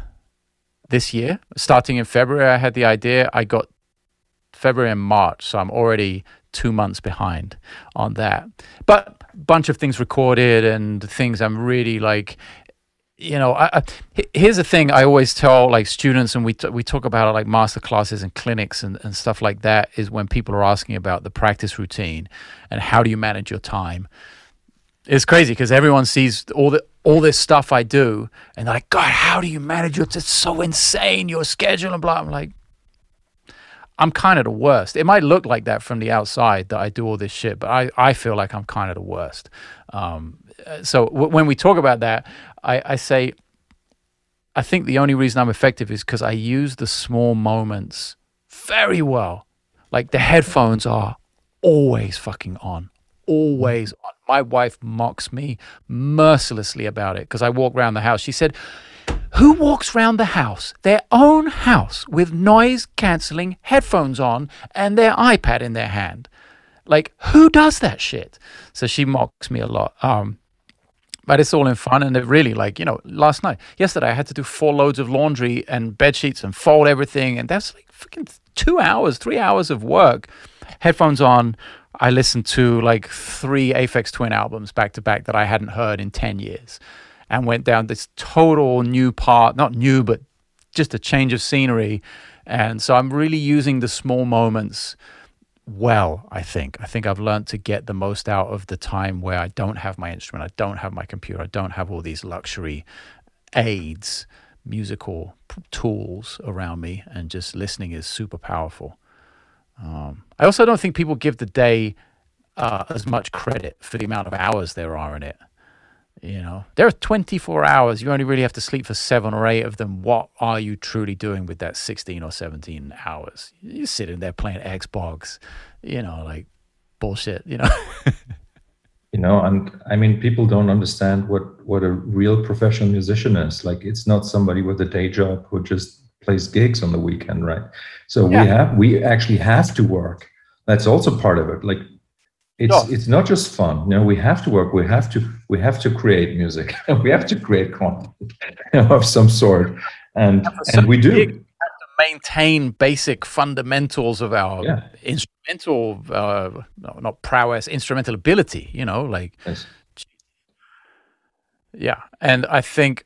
this year. Starting in February, I had the idea. I got February and March, so I'm already two months behind on that. But bunch of things recorded and things I'm really like you know, I, I, here's the thing I always tell like students, and we t- we talk about it like master classes and clinics and, and stuff like that. Is when people are asking about the practice routine and how do you manage your time. It's crazy because everyone sees all the all this stuff I do, and they're like, God, how do you manage your? It's so insane your schedule and blah. I'm like, I'm kind of the worst. It might look like that from the outside that I do all this shit, but I, I feel like I'm kind of the worst. Um, so w- when we talk about that, I, I say, I think the only reason I'm effective is because I use the small moments very well. Like the headphones are always fucking on, always on. My wife mocks me mercilessly about it because I walk around the house. She said, who walks around the house, their own house, with noise cancelling headphones on and their iPad in their hand? Like, who does that shit? So she mocks me a lot. Um, but it's all in fun and it really like you know last night yesterday i had to do four loads of laundry and bed sheets and fold everything and that's like freaking two hours three hours of work. Headphones on. I listened to like three aphex twin albums back to back that i hadn't heard in 10 years and went down this total new part not new but just a change of scenery. And so i'm really using the small moments well, I think. I think I've learned to get the most out of the time where I don't have my instrument, I don't have my computer, I don't have all these luxury aids, musical tools around me, and just listening is super powerful. Um, I also don't think people give the day uh, as much credit for the amount of hours there are in it. You know, there are 24 hours. You only really have to sleep for seven or eight of them. What are you truly doing with that 16 or 17 hours? You're sitting there playing Xbox, you know, like bullshit, you know. you know, and I mean, people don't understand what what a real professional musician is. Like, it's not somebody with a day job who just plays gigs on the weekend, right? So Yeah. we have we actually have to work. That's also part of it. Like, it's Sure. it's not just fun. You know, we have to work. We have to we have to create music. we have to create content of some sort, and and we do. to maintain basic fundamentals of our Yeah. instrumental, uh, no, not prowess, instrumental ability, you know, like Yes. Yeah, and I think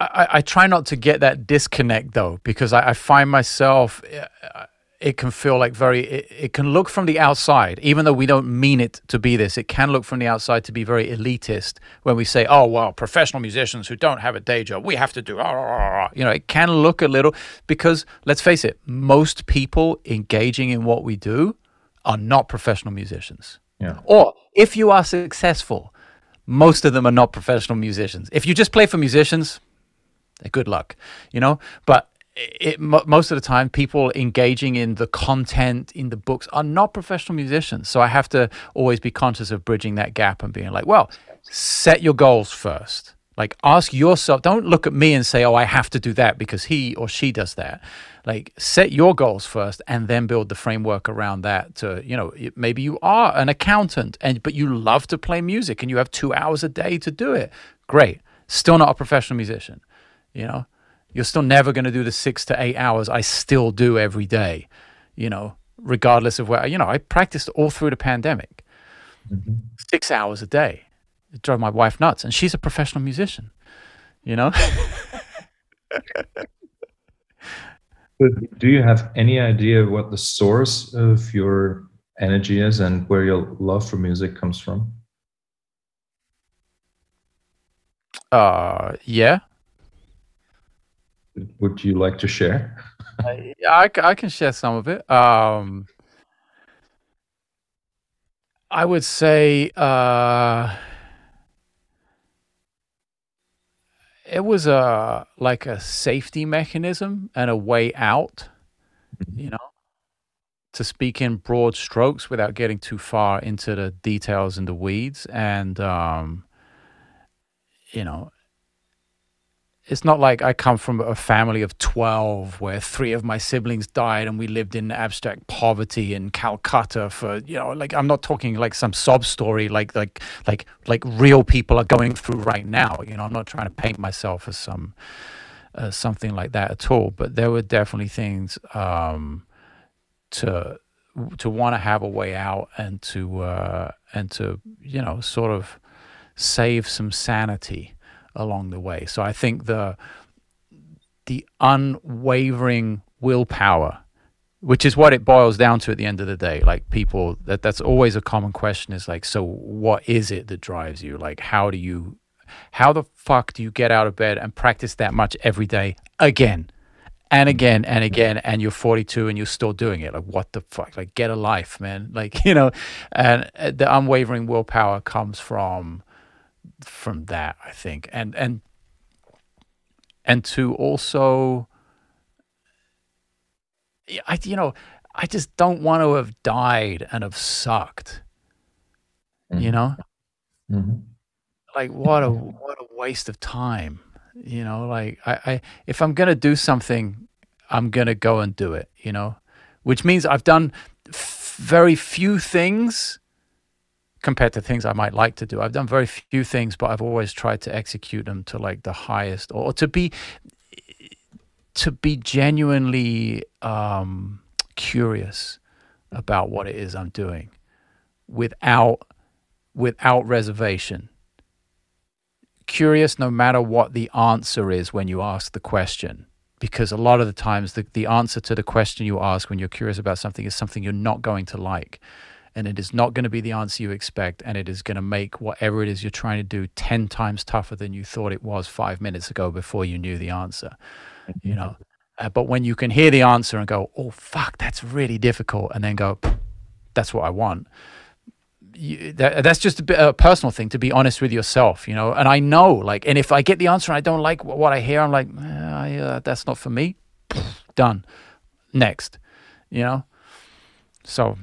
I, I- I try not to get that disconnect though, because I, I find myself uh, it can feel like very it, it can look from the outside, even though we don't mean it to be this. It can look from the outside to be very elitist when we say, "Oh, well, professional musicians who don't have a day job, we have to do." ah, ah, ah, ah." You know, it can look a little because let's face it, most people engaging in what we do are not professional musicians. Yeah. Or if you are successful, most of them are not professional musicians. If you just play for musicians, good luck, you know. But it, mo most of the time, people engaging in the content in the books are not professional musicians. So I have to always be conscious of bridging that gap and being like, well, set your goals first. Like, ask yourself. Don't look at me and say, "Oh, I have to do that because he or she does that." Like, set your goals first, and then build the framework around that. To you know, maybe you are an accountant, and but you love to play music, and you have two hours a day to do it. Great. Still not a professional musician. You know, You're still never going to do the six to eight hours I still do every day, you know, regardless of where, you know, I practiced all through the pandemic, mm-hmm. six hours a day. It drove my wife nuts. And she's a professional musician, you know? do you have any idea what the source of your energy is and where your love for music comes from? Uh, yeah. Would you like to share? I, I can share some of it. Um, I would say uh, it was a like a safety mechanism and a way out. You know, to speak in broad strokes without getting too far into the details and the weeds, and um, you know, it's not like I come from a family of 12 where three of my siblings died and we lived in abstract poverty in Calcutta for, you know, like I'm not talking like some sob story like like like like real people are going through right now, you know, I'm not trying to paint myself as some uh, something like that at all, but there were definitely things um, to to want to have a way out and to uh, and to, you know, sort of save some sanity along the way. So I think the the unwavering willpower, which is what it boils down to at the end of the day. Like people that that's always a common question is like, so what is it that drives you? Like how do you how the fuck do you get out of bed and practice that much every day again? and again and again and you're 42 and you're still doing it like what the fuck like get a life man like you know and uh, the unwavering willpower comes from from that, I think, and and and to also, I you know, I just don't want to have died and have sucked. Mm-hmm. You know, mm-hmm. like what a what a waste of time. You know, like I, I if I'm gonna do something, I'm gonna go and do it. You know, which means I've done f- very few things compared to things I might like to do. I've done very few things, but I've always tried to execute them to like the highest or to be to be genuinely um, curious about what it is I'm doing without without reservation. Curious no matter what the answer is when you ask the question. Because a lot of the times the, the answer to the question you ask when you're curious about something is something you're not going to like and it is not going to be the answer you expect and it is going to make whatever it is you're trying to do 10 times tougher than you thought it was five minutes ago before you knew the answer you know? Uh, but when you can hear the answer and go oh fuck that's really difficult and then go that's what i want. You, that, that's just a, bit, a personal thing to be honest with yourself you know? And i know like and if i get the answer and i don't like what i hear i'm like eh, uh, that's not for me. Done. Next you know? So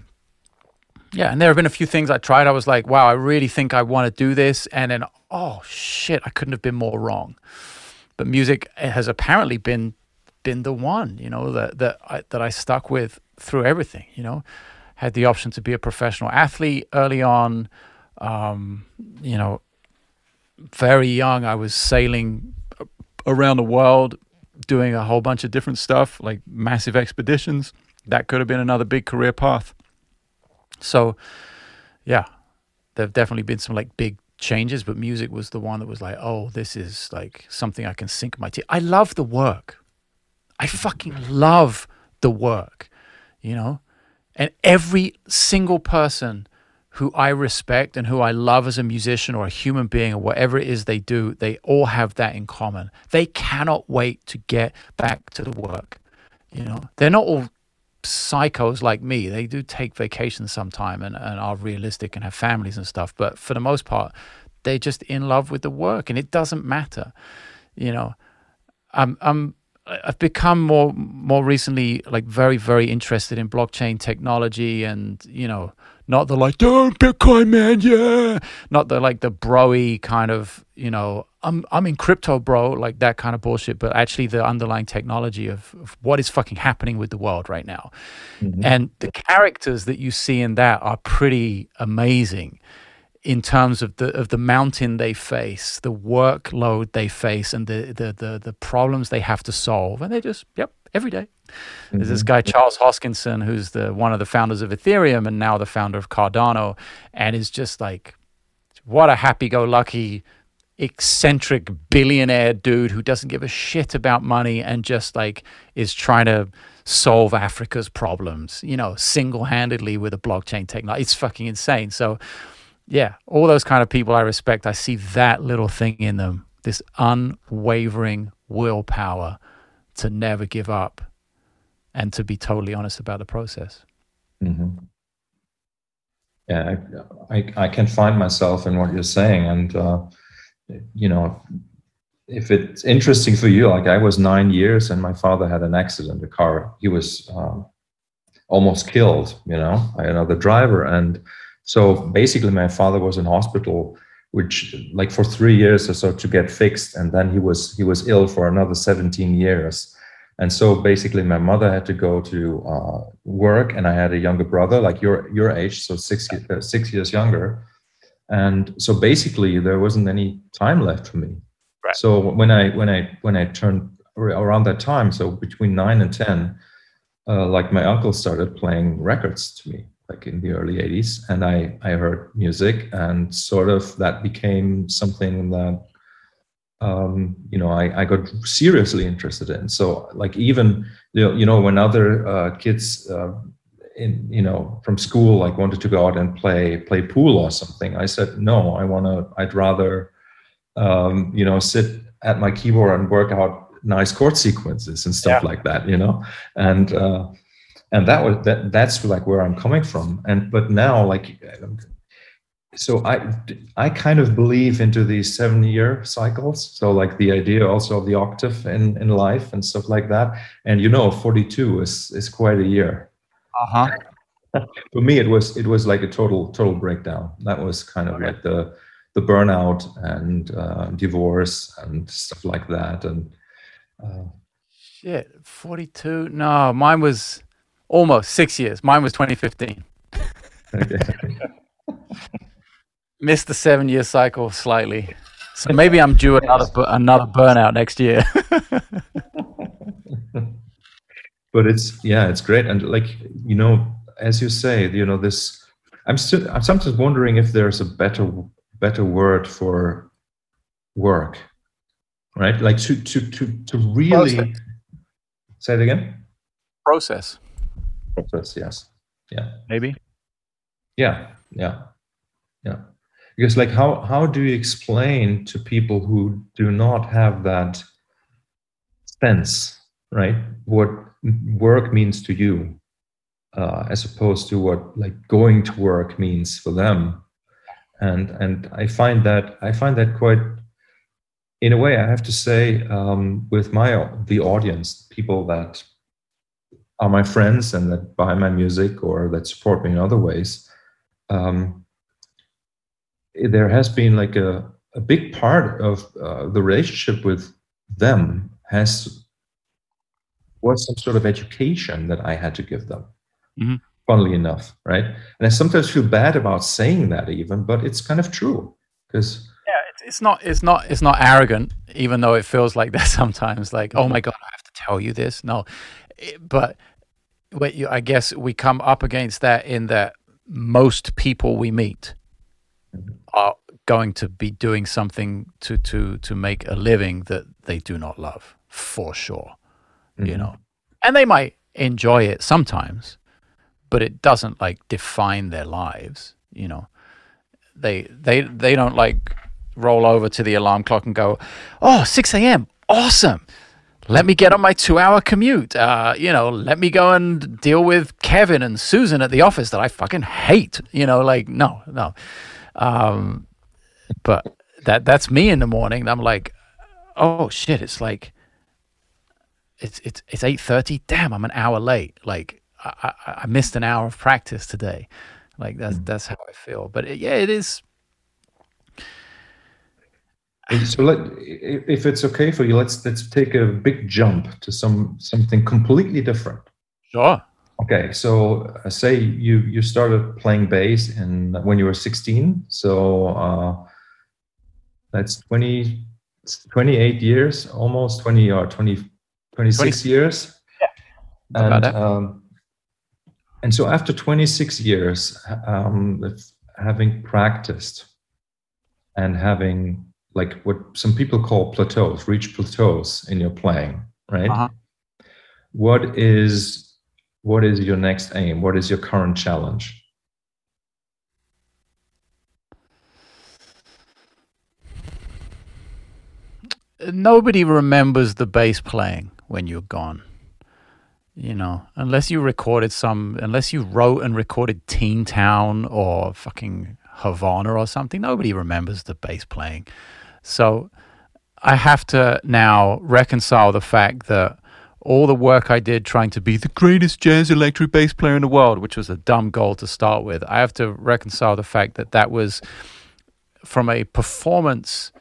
yeah, and there have been a few things I tried. I was like, wow, I really think I want to do this, and then oh shit, I couldn't have been more wrong. But music has apparently been been the one, you know, that that I, that I stuck with through everything. You know, had the option to be a professional athlete early on. Um, you know, very young, I was sailing around the world, doing a whole bunch of different stuff, like massive expeditions. That could have been another big career path. So, yeah, there've definitely been some like big changes, but music was the one that was like, oh, this is like something I can sink my teeth. I love the work. I fucking love the work, you know? And every single person who I respect and who I love as a musician or a human being or whatever it is they do, they all have that in common. They cannot wait to get back to the work. You know, they're not all psychos like me, they do take vacations sometime and, and are realistic and have families and stuff. But for the most part, they're just in love with the work and it doesn't matter. You know, I'm, I'm, I've become more, more recently like very, very interested in blockchain technology and, you know, not the like, don't Bitcoin man, yeah. Not the like the broy kind of, you know, I'm I'm in crypto, bro, like that kind of bullshit, but actually the underlying technology of, of what is fucking happening with the world right now. Mm-hmm. And the characters that you see in that are pretty amazing. in terms of the of the mountain they face, the workload they face, and the the the, the problems they have to solve, and they just yep every day. Mm-hmm. There's this mm-hmm. guy Charles Hoskinson, who's the one of the founders of Ethereum and now the founder of Cardano, and is just like, what a happy-go-lucky, eccentric billionaire dude who doesn't give a shit about money and just like is trying to solve Africa's problems, you know, single-handedly with a blockchain technology. It's fucking insane. So yeah, all those kind of people I respect, I see that little thing in them, this unwavering willpower to never give up and to be totally honest about the process. Mm-hmm. Yeah, I, I, I, can find myself in what you're saying. And, uh, you know, if it's interesting for you, like I was nine years and my father had an accident, a car, he was um, almost killed, you know, by another driver. And, so basically, my father was in hospital, which like for three years or so to get fixed, and then he was he was ill for another 17 years. And so basically, my mother had to go to uh, work, and I had a younger brother, like your your age, so six uh, six years younger. And so basically, there wasn't any time left for me. Right. So when I when I when I turned around that time, so between nine and ten, uh, like my uncle started playing records to me, like in the early 80s and i i heard music and sort of that became something that um, you know I, I got seriously interested in so like even you know when other uh, kids uh, in you know from school like wanted to go out and play play pool or something. I said no i want to i'd rather um, you know sit at my keyboard and work out nice chord sequences and stuff yeah. like that you know? And uh, and that was that that's like where i'm coming from. And but now like so i i kind of believe into these seven year cycles. So like the idea also of the octave in in life and stuff like that. And you know 42 is is quite a year uh-huh for me it was it was like a total total breakdown that was kind of okay. like the the burnout and uh, divorce and stuff like that and uh, shit 42 no mine was Almost six years. Mine was 2015. Okay. Missed the seven year cycle slightly. So maybe I'm due another another burnout next year. but it's yeah, it's great. And like, you know, as you say, you know, this I'm still I'm sometimes wondering if there's a better better word for work. Right? Like to to to to really Process. say it again. Process process yes yeah maybe yeah yeah yeah because like how how do you explain to people who do not have that sense right what work means to you uh, as opposed to what like going to work means for them. And and i find that i find that quite in a way i have to say um, with my the audience people that are my friends and that buy my music or that support me in other ways, um, there has been like a, a big part of uh, the relationship with them has was some sort of education that I had to give them. Mm-hmm. Funnily enough, right? And I sometimes feel bad about saying that even, but it's kind of true because yeah, it's not it's not it's not arrogant, even though it feels like that sometimes. Like, oh my god, I have to tell you this. No, but I guess we come up against that in that most people we meet mm-hmm. are going to be doing something to to to make a living that they do not love for sure mm-hmm. you know and they might enjoy it sometimes but it doesn't like define their lives you know they they they don't like roll over to the alarm clock and go oh 6 a.m awesome let me get on my two hour commute. Uh, you know, let me go and deal with Kevin and Susan at the office that I fucking hate. You know, like, no, no. Um, but that that's me in the morning. I'm like, oh shit, it's like, it's it's it's eight thirty. Damn, I'm an hour late. Like, I, I, I missed an hour of practice today. Like that's mm. that's how I feel. But it, yeah, it is so let, if it's okay for you, let's let's take a big jump to some something completely different. Sure. Okay, so uh, say you you started playing bass in when you were 16. So uh, that's 20, 28 years, almost 20 or 20, 26 20, years. Yeah. And um, and so after 26 years, um, having practiced and having like what some people call plateaus, reach plateaus in your playing, right? Uh-huh. What is what is your next aim? What is your current challenge? Nobody remembers the bass playing when you're gone. You know, unless you recorded some, unless you wrote and recorded Teen Town or fucking Havana or something, nobody remembers the bass playing. So I have to now reconcile the fact that all the work I did trying to be the greatest jazz electric bass player in the world, which was a dumb goal to start with, I have to reconcile the fact that that was from a performance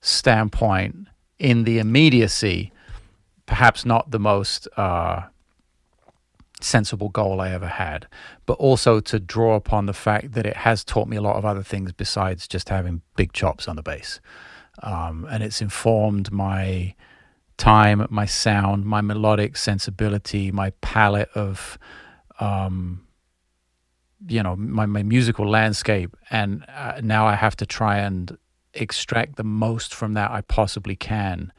standpoint in the immediacy, perhaps not the most uh, sensible goal I ever had, but also to draw upon the fact that it has taught me a lot of other things besides just having big chops on the bass. Um, and it's informed my time, my sound, my melodic sensibility, my palette of, um, you know, my, my musical landscape. And uh, now I have to try and extract the most from that I possibly can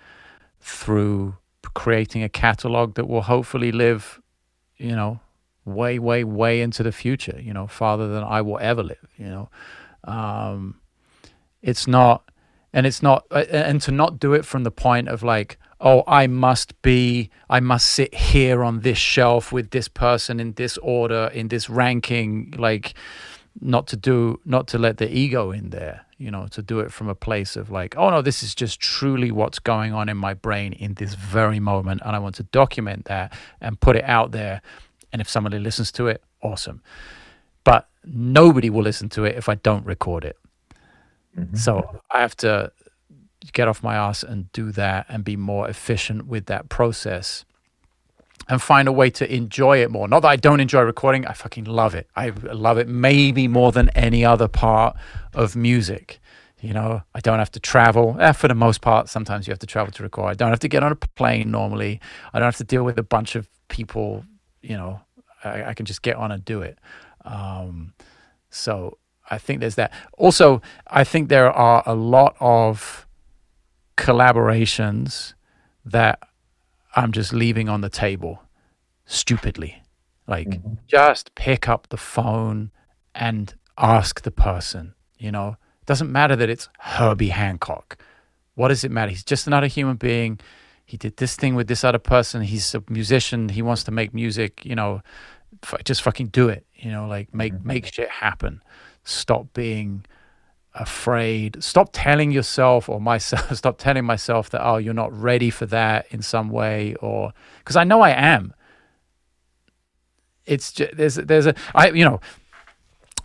through creating a catalog that will hopefully live, you know, way, way, way into the future, you know, farther than I will ever live, you know. Um, it's not, and it's not, uh, and to not do it from the point of like, oh, I must be, I must sit here on this shelf with this person in this order, in this ranking, like not to do, not to let the ego in there, you know, to do it from a place of like, oh no, this is just truly what's going on in my brain in this very moment. And I want to document that and put it out there. And if somebody listens to it, awesome. But nobody will listen to it if I don't record it. Mm-hmm. So I have to get off my ass and do that and be more efficient with that process and find a way to enjoy it more. Not that I don't enjoy recording, I fucking love it. I love it maybe more than any other part of music. You know, I don't have to travel. Eh, for the most part, sometimes you have to travel to record. I don't have to get on a plane normally. I don't have to deal with a bunch of people. You know, I, I can just get on and do it. Um, so I think there's that. Also, I think there are a lot of collaborations that I'm just leaving on the table stupidly. Like, mm-hmm. just pick up the phone and ask the person, you know, it doesn't matter that it's Herbie Hancock. What does it matter? He's just another human being. He did this thing with this other person. He's a musician. He wants to make music, you know, f- just fucking do it, you know, like make, mm-hmm. make shit happen. Stop being afraid. Stop telling yourself or myself, stop telling myself that, oh, you're not ready for that in some way, or because I know I am. It's just, there's, there's a, I, you know,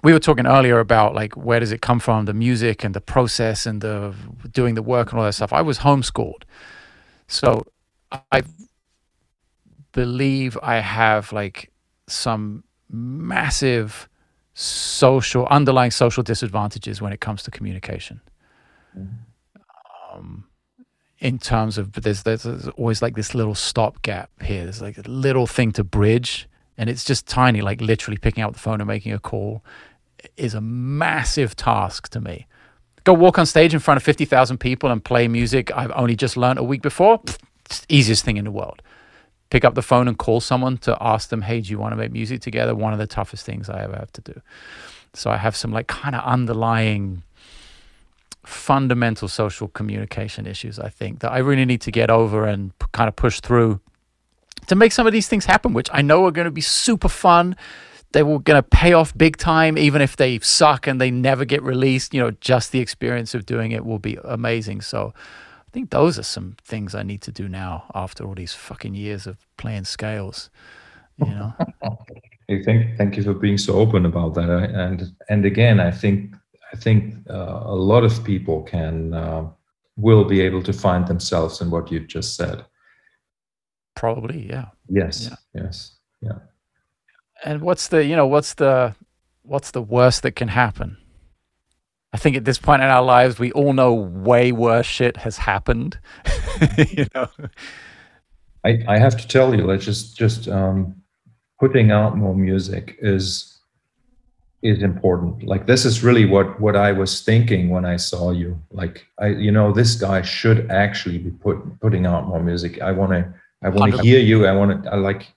we were talking earlier about like where does it come from the music and the process and the doing the work and all that stuff i was homeschooled so i believe i have like some massive social underlying social disadvantages when it comes to communication. Mm-hmm. Um, in terms of there's, there's there's always like this little stopgap here. There's like a little thing to bridge, and it's just tiny. Like literally picking up the phone and making a call is a massive task to me. Go walk on stage in front of fifty thousand people and play music I've only just learned a week before. easiest thing in the world pick up the phone and call someone to ask them, hey, do you want to make music together? One of the toughest things I ever have to do. So I have some like kind of underlying fundamental social communication issues, I think, that I really need to get over and p- kind of push through to make some of these things happen, which I know are going to be super fun. They were going to pay off big time, even if they suck and they never get released. You know, just the experience of doing it will be amazing. So, I think those are some things I need to do now after all these fucking years of playing scales. You know. I think thank you for being so open about that. And and again, I think I think uh, a lot of people can uh, will be able to find themselves in what you just said. Probably, yeah. Yes. Yeah. Yes. Yeah. and what's the you know what's the what's the worst that can happen? I think at this point in our lives, we all know way worse shit has happened. you know. I, I have to tell you, just just um, putting out more music is is important. Like this is really what what I was thinking when I saw you. Like I, you know, this guy should actually be put putting out more music. I want to I want to hear you. I want to I like,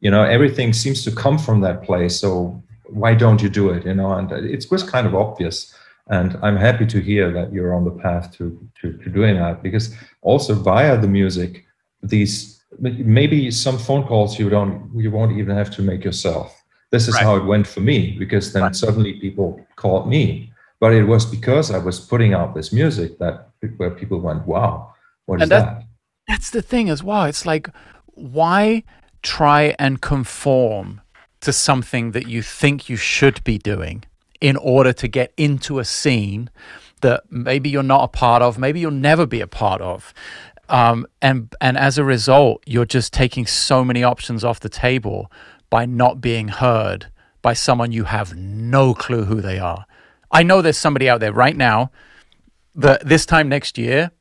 you know, everything seems to come from that place. So why don't you do it? You know, and it was kind of obvious. And I'm happy to hear that you're on the path to to, to doing that because also via the music, these maybe some phone calls you don't you won't even have to make yourself. This is right. how it went for me because then right. suddenly people called me. But it was because i was putting out this music that where people went wow what is that, that? that's the thing as well. It's like why try and conform to something that you think you should be doing in order to get into a scene that maybe you're not a part of, maybe you'll never be a part of. Um, and and as a result, you're just taking so many options off the table by not being heard by someone you have no clue who they are. I know there's somebody out there right now that this time next year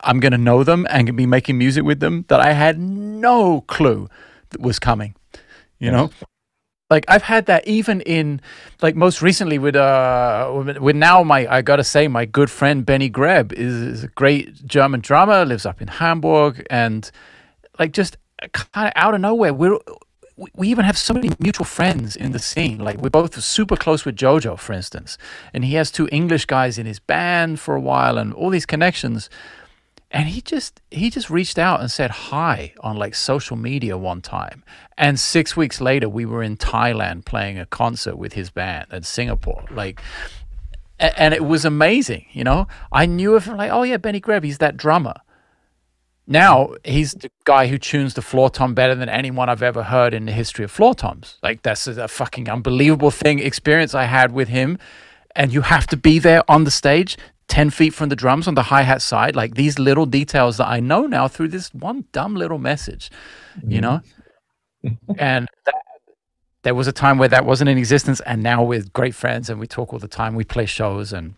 I'm going to know them and be making music with them that I had no clue that was coming. You know, like I've had that even in like most recently with uh with now my I gotta say my good friend Benny Greb is, is a great German drummer lives up in Hamburg and like just kind of out of nowhere we're we even have so many mutual friends in the scene. Like we're both super close with Jojo, for instance, and he has two English guys in his band for a while, and all these connections and he just he just reached out and said hi on like social media one time. And six weeks later we were in thailand playing a concert with his band in singapore. Like and it was amazing you know? I knew of him like oh yeah benny greb he's that drummer. Now he's the guy who tunes the floor tom better than anyone i've ever heard in the history of floor toms. Like that's a fucking unbelievable thing experience i had with him. And you have to be there on the stage 10 feet from the drums on the hi hat side, like these little details that I know now through this one dumb little message, you know? Mm-hmm. and that, there was a time where that wasn't in existence, and now we're great friends and we talk all the time, we play shows. And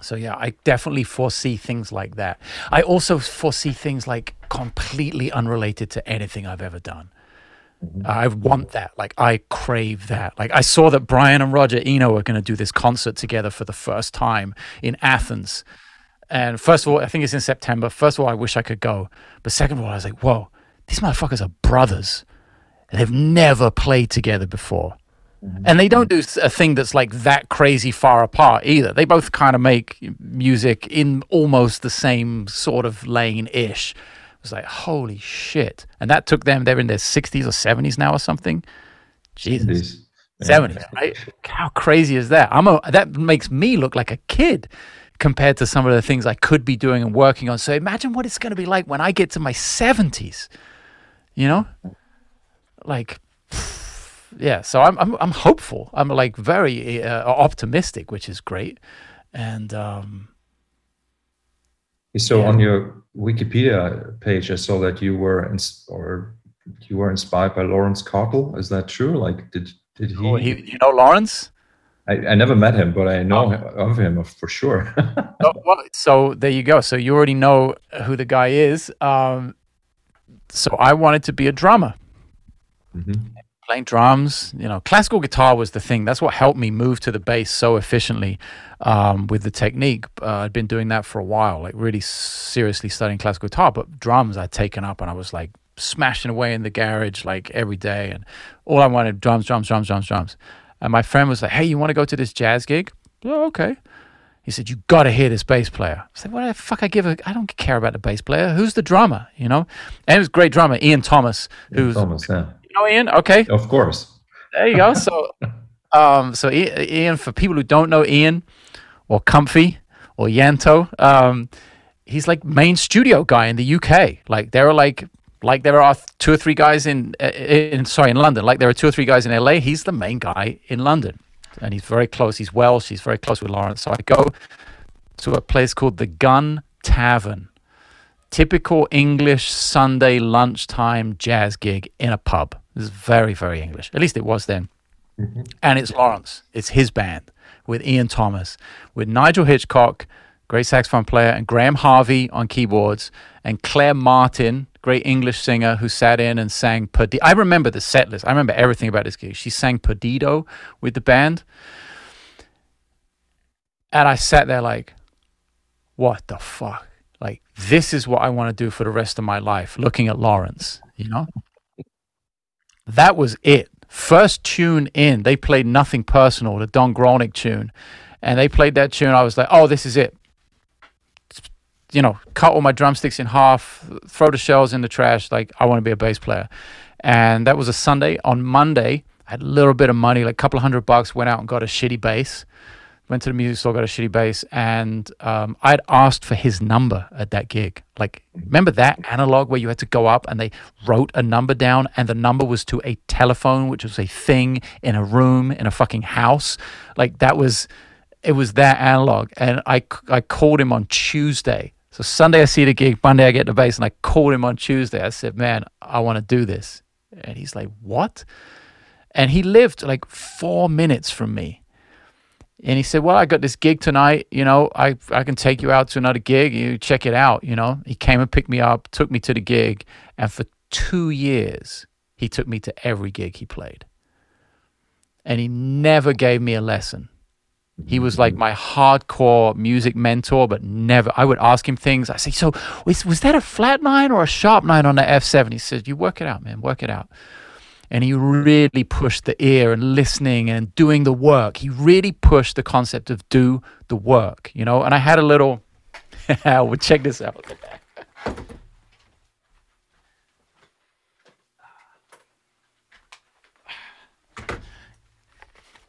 so, yeah, I definitely foresee things like that. I also foresee things like completely unrelated to anything I've ever done. Mm-hmm. I want that. Like I crave that. Like I saw that Brian and Roger Eno are going to do this concert together for the first time in Athens. And first of all, I think it's in September. First of all, I wish I could go. But second of all, I was like, whoa, these motherfuckers are brothers. And they've never played together before. Mm-hmm. And they don't do a thing that's like that crazy far apart either. They both kind of make music in almost the same sort of lane ish was like, holy shit. And that took them, they're in their 60s or 70s now or something. Jesus. 70s, right? How crazy is that? I'm a, that makes me look like a kid compared to some of the things I could be doing and working on. So imagine what it's going to be like when I get to my 70s. You know? Like yeah, so I'm I'm I'm hopeful. I'm like very uh, optimistic, which is great. And um so yeah. on your Wikipedia page, I saw that you were ins- or you were inspired by Laurence Cottle. Is that true? Like, did did he? Oh, he you know Laurence? I, I never met him, but I know oh. of him for sure. so, well, so there you go. So you already know who the guy is. Um, so I wanted to be a drummer. Mm-hmm playing drums. You know, classical guitar was the thing. That's what helped me move to the bass so efficiently um, with the technique. Uh, I'd been doing that for a while, like really seriously studying classical guitar. But drums I'd taken up, and I was like smashing away in the garage like every day, and all I wanted drums, drums, drums, drums, drums. And my friend was like, "Hey, you want to go to this jazz gig?" Oh, okay. He said, "You got to hear this bass player." I said, "What the fuck? I give a? I don't care about the bass player. Who's the drummer? You know?" And it was a great drummer, Ian Thomas, who's Thomas, yeah Ian? Okay. Of course. There you go. So, um, so Ian, for people who don't know Ian or Comfy or Yanto, um, he's like main studio guy in the UK. Like there are like like there are two or three guys in in sorry in London. Like there are two or three guys in LA. He's the main guy in London, and he's very close. He's Welsh. He's very close with Laurence. So I go to a place called the Gun Tavern. Typical English Sunday lunchtime jazz gig in a pub It's very, very English. At least it was then. Mm-hmm. And it's Laurence. It's his band with Ian Thomas, with Nigel Hitchcock, great saxophone player, and Graham Harvey on keyboards, and Claire Martin, great English singer who sat in and sang Perdido. I remember the set list. I remember everything about this gig. She sang Perdido with the band. And I sat there like, what the fuck? Like, this is what I want to do for the rest of my life, looking at Laurence, you know? That was it. First tune in, they played Nothing Personal, the Don Grolnick tune. And they played that tune. I was like, oh, this is it. You know, cut all my drumsticks in half, throw the shells in the trash. Like, I want to be a bass player. And that was a Sunday. On Monday, I had a little bit of money, like a couple hundred bucks, went out and got a shitty bass went to the music store, got a shitty bass, and um, I'd asked for his number at that gig. Like, remember that analog where you had to go up and they wrote a number down, and the number was to a telephone, which was a thing in a room in a fucking house. Like that was, it was that analog, and I I called him on Tuesday. So Sunday I see the gig, Monday I get the bass, and I called him on Tuesday. I said, "Man, I want to do this," and he's like, "What?" And he lived like four minutes from me and he said, "Well, I got this gig tonight. You know, I I can take you out to another gig. You check it out. You know." He came and picked me up, took me to the gig, and for two years he took me to every gig he played. And he never gave me a lesson. He was like my hardcore music mentor, but never. I would ask him things. I say, "So was was that a flat nine or a sharp nine on the F 7 He said, "You work it out, man. Work it out." And he really pushed the ear and listening and doing the work. He really pushed the concept of do the work, you know. And I had a little, well, check this out.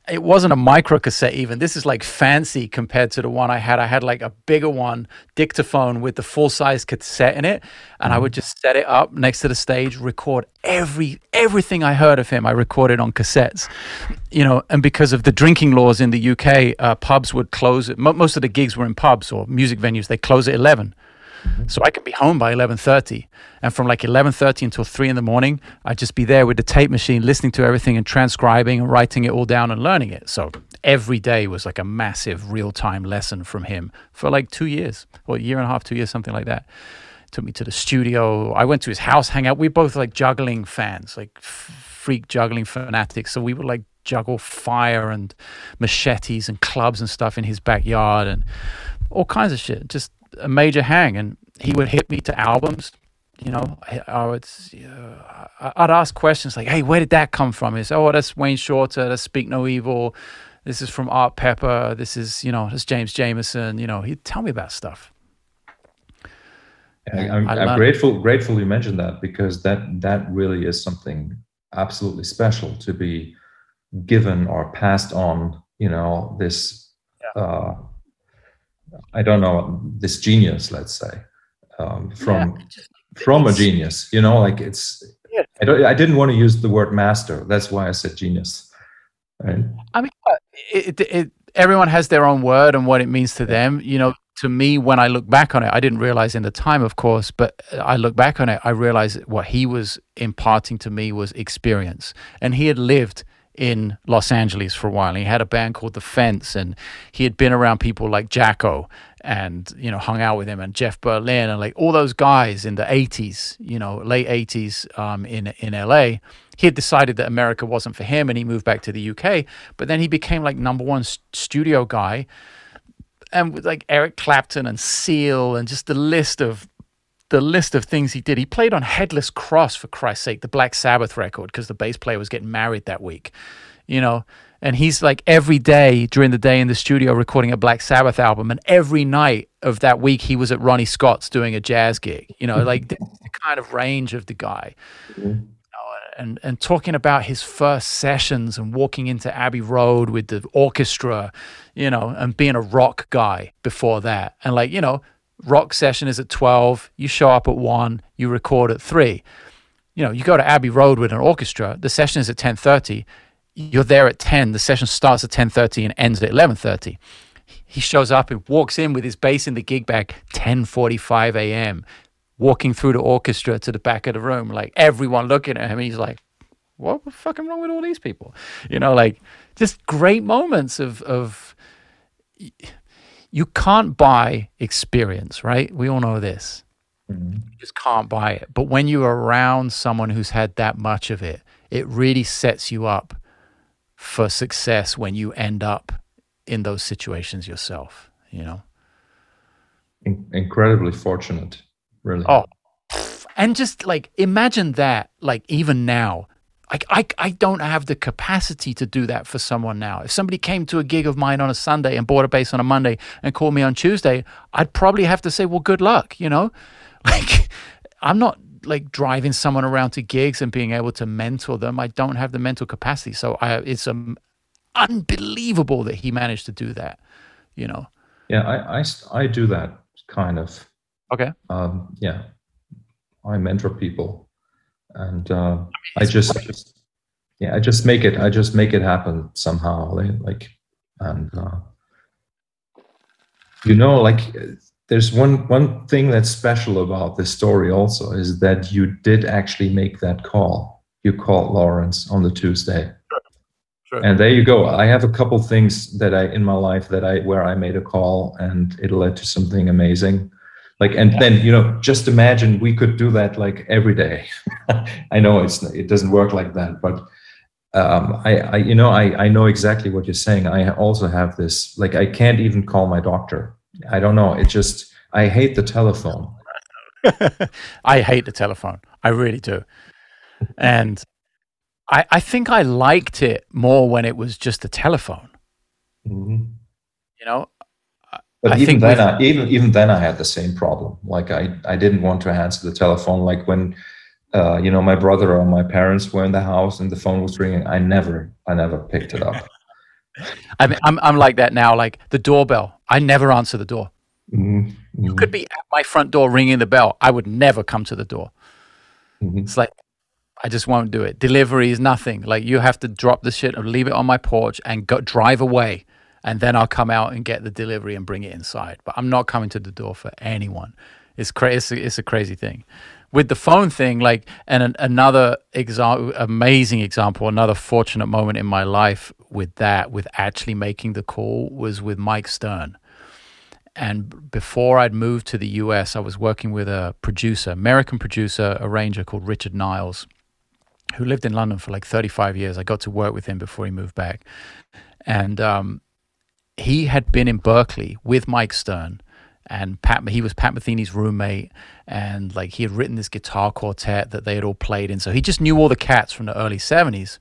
It wasn't a micro cassette even. This is like fancy compared to the one I had. I had like a bigger one, dictaphone with the full size cassette in it, and I would mm-hmm. just set it up next to the stage, record every everything I heard of him. I recorded on cassettes, you know. And because of the drinking laws in the UK, uh, pubs would close. Most of the gigs were in pubs or music venues. They close at eleven. So I could be home by 11:30 and from like 11:30 until 3 in the morning I'd just be there with the tape machine listening to everything and transcribing and writing it all down and learning it. So every day was like a massive real-time lesson from him for like 2 years or a year and a half, 2 years something like that. Took me to the studio. I went to his house, hang out. We both like juggling fans, like freak juggling fanatics. So we would like juggle fire and machetes and clubs and stuff in his backyard and all kinds of shit. Just a major hang, and he would hit me to albums. You know, I, would uh, I'd ask questions like, "Hey, where did that come from?" Is oh, that's Wayne Shorter. That's Speak No Evil. This is from Art Pepper. This is you know, that's James Jamerson. You know, he'd tell me about stuff. I'm, I'm grateful grateful you mentioned that because that that really is something absolutely special to be given or passed on. You know, this yeah. uh, I don't know this genius, let's say, um, from yeah, just, from a genius. You know, like it's. Yeah. I don't. I didn't want to use the word master. That's why I said genius. Right? I mean, it, it, it, everyone has their own word and what it means to them. You know, to me, when I look back on it, I didn't realize in the time, of course, but I look back on it, I realized what he was imparting to me was experience, and he had lived in Los Angeles for a while. He had a band called The Fence, and he had been around people like Jaco and you know hung out with him and Jeff Berlin and like all those guys in the 80s, you know, late 80s um, in in LA. He had decided that America wasn't for him, and he moved back to the UK. But then he became like number one studio guy, and with like Eric Clapton and Seal and just the list of the list of things he did. He played on Headless Cross for Christ's sake, the Black Sabbath record, because the bass player was getting married that week. You know, and he's like every day during the day in the studio recording a Black Sabbath album, and every night of that week he was at Ronnie Scott's doing a jazz gig. You know, like the, kind of range of the guy. Mm-hmm. and and talking about his first sessions and walking into Abbey Road with the orchestra, you know, and being a rock guy before that, and like you know rock session is at 12 you show up at 1 you record at 3 you know you go to abbey road with an orchestra the session is at 10.30 you're there at 10 the session starts at 10.30 and ends at 11.30 he shows up and walks in with his bass in the gig bag 10.45 a.m walking through the orchestra to the back of the room like everyone looking at him he's like what the fucking wrong with all these people? You know, like just great moments of of you can't buy experience, right? We all know this. Mm-hmm. You just can't buy it. But when you're around someone who's had that much of it, it really sets you up for success when you end up in those situations yourself, you know? In- incredibly fortunate, really. Oh, and just like imagine that, like even now, like I, I don't have the capacity to do that for someone now. If somebody came to a gig of mine on a Sunday and bought a bass on a Monday and called me on Tuesday, I'd probably have to say, well, good luck, you know? Like I'm not like driving someone around to gigs and being able to mentor them. I don't have the mental capacity. So I, it's um, unbelievable that he managed to do that, you know? Yeah, I, I, I do that kind of. Okay. Um, yeah. I mentor people and uh, I just, yeah, I just make it, I just make it happen somehow. Like, and, uh, you know, like there's one one thing that's special about this story also is that you did actually make that call. You called Laurence on the Tuesday. Sure. Sure. And there you go. I have a couple things that I in my life that I where I made a call and it led to something amazing. Like and yeah. then you know just imagine we could do that like every day. I know it's it doesn't work like that, but um, I, I you know I I know exactly what you're saying. I also have this like I can't even call my doctor I don't know. It just I hate the telephone. I hate the telephone. I really do. And I I think I liked it more when it was just a telephone. Mm-hmm. You know. But I even then, I, even even then, I had the same problem. Like I I didn't want to answer the telephone. Like when. Uh, you know, my brother or my parents were in the house and the phone was ringing. I never, I never picked it up. I mean, I'm I'm like that now. Like the doorbell, I never answer the door. Mm-hmm. You could be at my front door ringing the bell. I would never come to the door. Mm-hmm. It's like I just won't do it. Delivery is nothing. Like you have to drop the shit or leave it on my porch and go drive away, and then I'll come out and get the delivery and bring it inside. But I'm not coming to the door for anyone. It's crazy. It's, it's a crazy thing with the phone thing, like, and an, another example, amazing example, another fortunate moment in my life with that, with actually making the call, was with Mike Stern. And before I'd moved to the US, I was working with a producer, American producer, arranger called Richard Niles, who lived in London for like 35 years. I got to work with him before he moved back. And um, he had been in Berklee with Mike Stern and Pat he was Pat Metheny's roommate and like he had written this guitar quartet that they had all played in so he just knew all the cats from the early 70s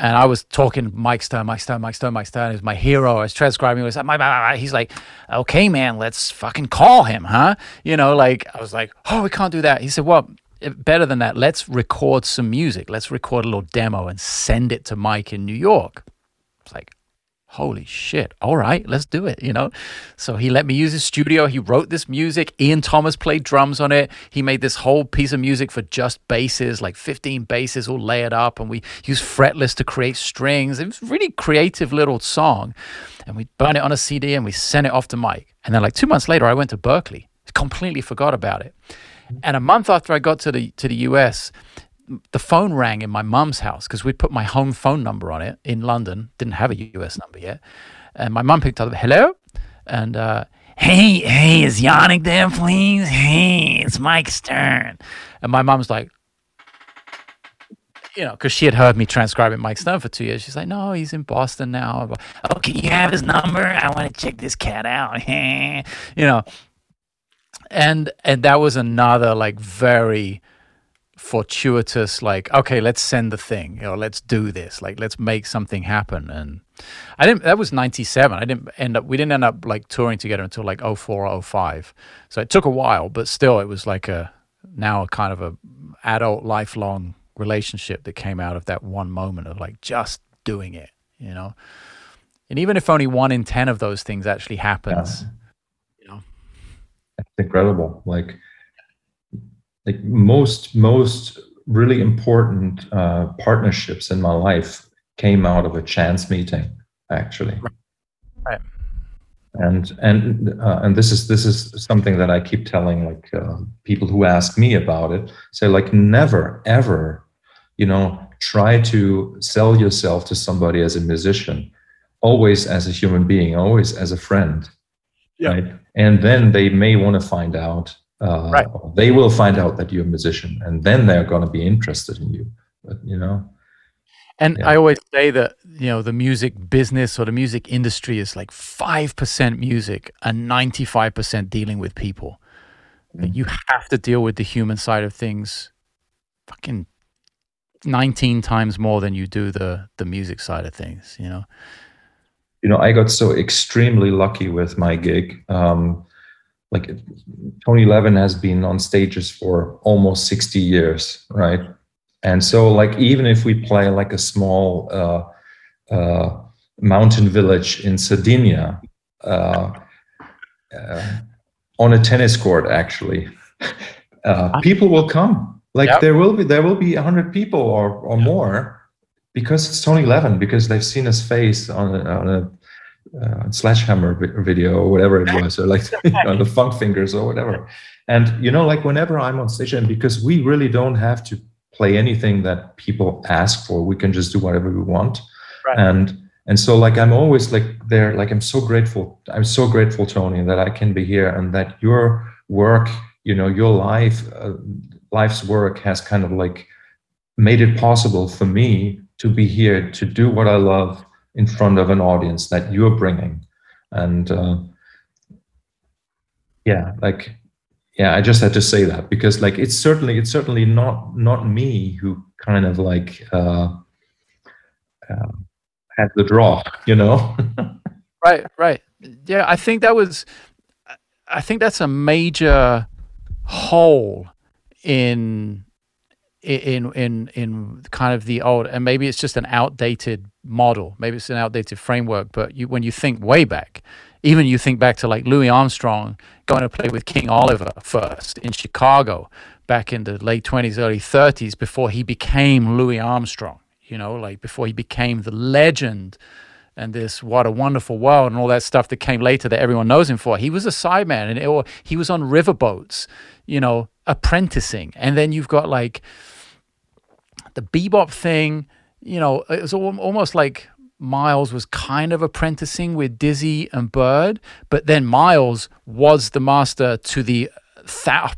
and I was talking Mike Stern, Mike Stern, Mike Stern, Mike Stern is my hero. I was transcribing. Was like, he's like, okay, man, let's fucking call him, huh? You know, like I was like, oh, we can't do that. He said, well, better than that. Let's record some music. Let's record a little demo and send it to Mike in New York. It's like, holy shit. All right let's do it you know? So he let me use his studio. He wrote this music. Ian thomas played drums on it. He made this whole piece of music for just basses like 15 basses all layered up and we used fretless to create strings. It was a really creative little song. And we burn it on a cd and we sent it off to mike and then like two months later i went to Berklee. Completely forgot about it. And a month after i got to the to the us the phone rang in my mum's house because we'd put my home phone number on it in London. Didn't have a US number yet. And my mum picked up, hello? And, uh, hey, hey, is Janek there, please? Hey, it's Mike Stern. And my mum's like, you know, because she had heard me transcribing Mike Stern for two years. She's like, no, he's in Boston now. Oh, can you have his number? I want to check this cat out. you know, and and that was another like very fortuitous like okay let's send the thing you know let's do this like let's make something happen. And i didn't that was 97 i didn't end up we didn't end up like touring together until like 04 or 05 so it took a while but still it was like a now a kind of a adult lifelong relationship that came out of that one moment of like just doing it you know? And even if only one in 10 of those things actually happens yeah. you know? It's incredible. Like like most most really important uh, partnerships in my life came out of a chance meeting actually right and and uh, and this is this is something that i keep telling like uh, people who ask me about it say like never ever you know try to sell yourself to somebody as a musician, always as a human being, always as a friend. Yeah. Right. And then they may want to find out, uh, Right. they will find out that you're a musician, and then they're going to be interested in you. But, you know, And Yeah. I always say that you know the music business or the music industry is like five percent music and ninety five percent dealing with people. Mm. You have to deal with the human side of things, fucking nineteen times more than you do the the music side of things. You know. you know, I got so extremely lucky with my gig. Um, like Tony Levin has been on stages for almost 60 years, right? And so, like, even if we play like a small uh, uh, mountain village in Sardinia uh, uh, on a tennis court, actually, uh, people will come. Like, Yep. there will be there will be 100 people or or more because it's Tony Levin, because they've seen his face on a, on a uh, sledgehammer vi- video or whatever it was, or like on the funk fingers or whatever. And you know, like whenever I'm on stage, and because we really don't have to play anything that people ask for, we can just do whatever we want. Right. And and so like I'm always like there, like I'm so grateful. I'm so grateful, Tony, that I can be here and that your work, you know, your life, uh, life's work has kind of like made it possible for me to be here to do what I love in front of an audience that you're bringing. And uh, yeah, like yeah, I just had to say that because like it's certainly it's certainly not not me who kind of like uh, uh, had the draw, you know. Right, right. Yeah, I think that was I think that's a major hole in in in in kind of the old and maybe it's just an outdated model maybe it's an outdated framework but you when you think way back even you think back to like louis armstrong going to play with king oliver first in chicago back in the late 20s early 30s before he became louis armstrong you know like before he became the legend and this what a wonderful world and all that stuff that came later that everyone knows him for. He was a sideman and it, or he was on riverboats, you know, apprenticing. And then you've got like the bebop thing, you know, it was almost like Miles was kind of apprenticing with Dizzy and Bird, but then Miles was the master to the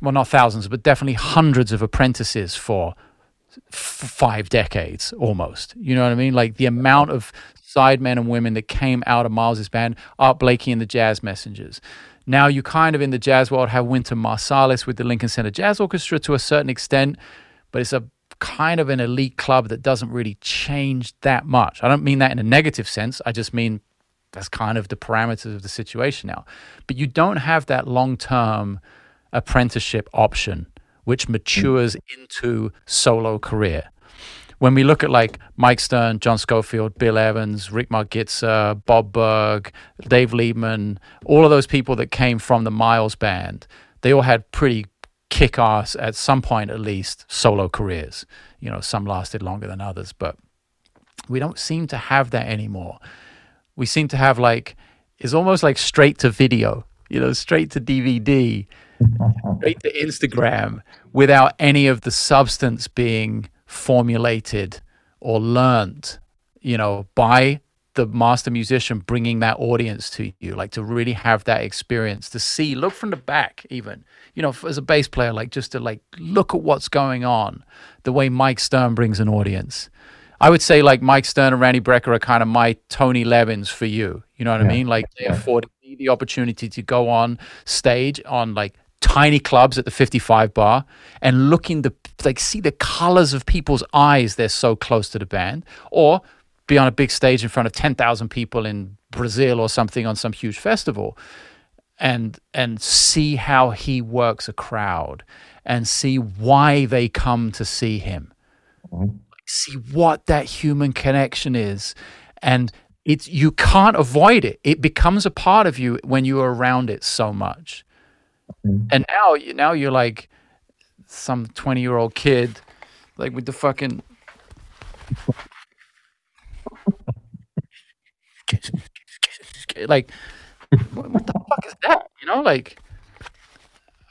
well not thousands, but definitely hundreds of apprentices for f- five decades almost. You know what I mean? Like the amount of sidemen and women that came out of Miles's band, Art Blakey and the Jazz Messengers. Now you kind of in the jazz world have Wynton Marsalis with the Lincoln Center Jazz Orchestra to a certain extent, but it's a kind of an elite club that doesn't really change that much. I don't mean that in a negative sense. I just mean that's kind of the parameters of the situation now. But you don't have that long term apprenticeship option, which matures into solo career. When we look at like Mike Stern, John Scofield, Bill Evans, Rick Margitza, Bob Berg, Dave Liebman, all of those people that came from the Miles band, they all had pretty kick ass at some point at least solo careers. You know, some lasted longer than others, but we don't seem to have that anymore. We seem to have like it's almost like straight to video, you know, straight to DVD, mm-hmm. straight to Instagram without any of the substance being formulated or learned, you know, by the master musician bringing that audience to you, like to really have that experience, to see, look from the back, even, you know, as a bass player, like just to like look at what's going on, the way Mike Stern brings an audience. I would say like Mike Stern and Randy Brecker are kind of my Tony Levins for you. You know what I mean? Like they Yeah. afforded me the opportunity to go on stage on like tiny clubs at the 55 bar and looking the like see the colors of people's eyes they're so close to the band or be on a big stage in front of 10,000 people in Brazil or something on some huge festival and and see how he works a crowd and see why they come to see him Mhm. see what that human connection is and it's you can't avoid it it becomes a part of you when you're around it so much Mhm. and now now you're like some 20 year old kid like with the fucking like what, the fuck is that you know like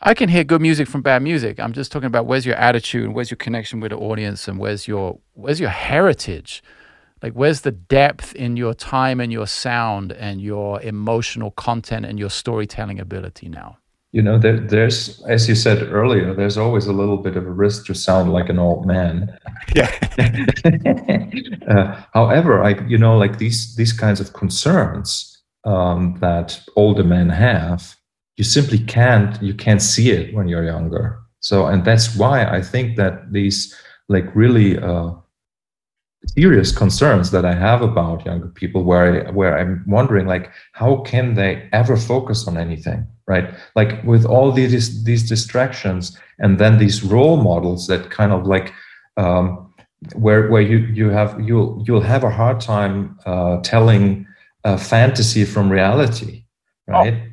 I can hear good music from bad music. I'm just talking about where's your attitude, and where's your connection with the audience, and where's your where's your heritage, like where's the depth in your time and your sound and your emotional content and your storytelling ability now. You know, there, there's as you said earlier, there's always a little bit of a risk to sound like an old man. Yeah. uh, however, I you know like these these kinds of concerns um, that older men have you simply can't you can't see it when you're younger so and that's why i think that these like really uh, serious concerns that i have about younger people where I, where i'm wondering like how can they ever focus on anything right like with all these these distractions and then these role models that kind of like um, where where you you have you'll you'll have a hard time uh, telling uh, fantasy from reality right oh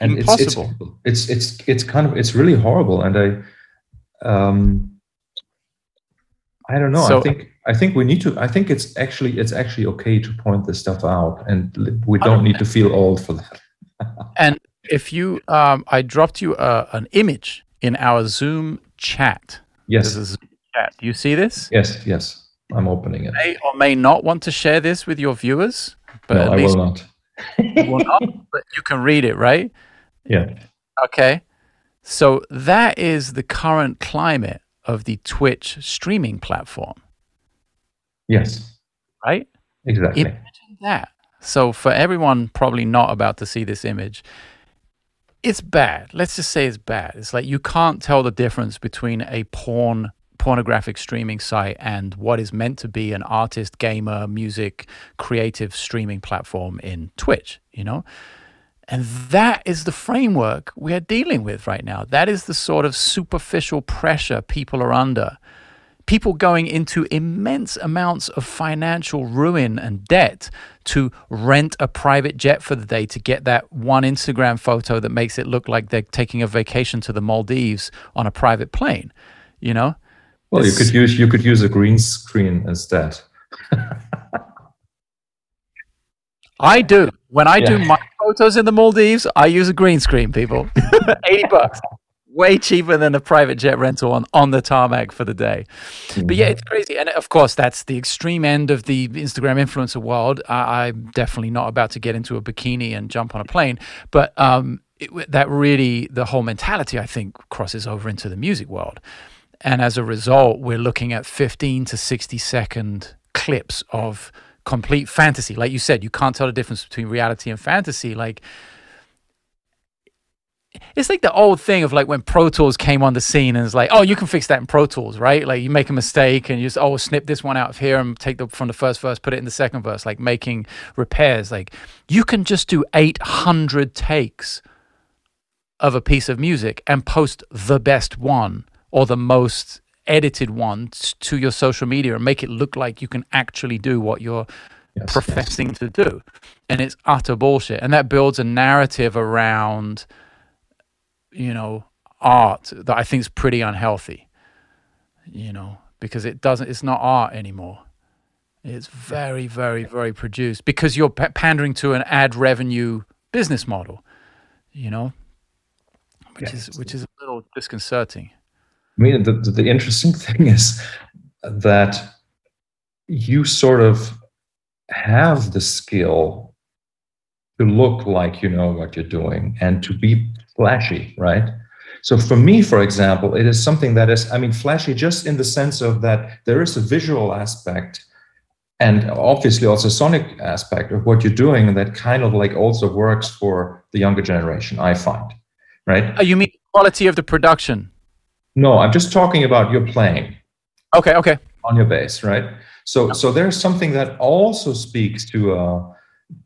and Impossible. It's, it's it's it's kind of it's really horrible, and I um I don't know. So, I think I think we need to. I think it's actually it's actually okay to point this stuff out, and we don't need to feel old for that. and if you, um, I dropped you uh, an image in our Zoom chat. Yes. This is chat. Do you see this? Yes. Yes. I'm opening it. May or may not want to share this with your viewers, but no, I will not. will not. But you can read it, right? Yeah. Okay. So that is the current climate of the Twitch streaming platform. Yes. Right? Exactly. Imagine that. So for everyone probably not about to see this image, it's bad. Let's just say it's bad. It's like you can't tell the difference between a porn pornographic streaming site and what is meant to be an artist, gamer, music, creative streaming platform in Twitch, you know? And that is the framework we are dealing with right now. That is the sort of superficial pressure people are under. People going into immense amounts of financial ruin and debt to rent a private jet for the day to get that one Instagram photo that makes it look like they're taking a vacation to the Maldives on a private plane. You know? Well, you could use you could use a green screen instead. I do. When I yeah. do my photos in the Maldives, I use a green screen, people. 80 bucks. Way cheaper than a private jet rental on, on the tarmac for the day. Mm-hmm. But yeah, it's crazy. And of course, that's the extreme end of the Instagram influencer world. I, I'm definitely not about to get into a bikini and jump on a plane. But um, it, that really, the whole mentality, I think, crosses over into the music world. And as a result, we're looking at 15 to 60 second clips of complete fantasy. Like you said, you can't tell the difference between reality and fantasy. Like it's like the old thing of like when Pro Tools came on the scene and it's like, oh, you can fix that in Pro Tools, right? Like you make a mistake and you just oh snip this one out of here and take the from the first verse, put it in the second verse, like making repairs. Like you can just do eight hundred takes of a piece of music and post the best one or the most edited ones to your social media and make it look like you can actually do what you're yes, professing yes. to do. And it's utter bullshit. And that builds a narrative around, you know, art that I think is pretty unhealthy, you know, because it doesn't, it's not art anymore. It's very, very, very produced because you're p- pandering to an ad revenue business model, you know, which is which is a little disconcerting. I mean, the, the interesting thing is that you sort of have the skill to look like you know what you're doing and to be flashy, right? So for me, for example, it is something that is, I mean, flashy just in the sense of that there is a visual aspect and obviously also sonic aspect of what you're doing that kind of like also works for the younger generation, I find, right? Oh, you mean quality of the production? No, I'm just talking about your playing. Okay, okay. On your bass, right? So, so there's something that also speaks to uh,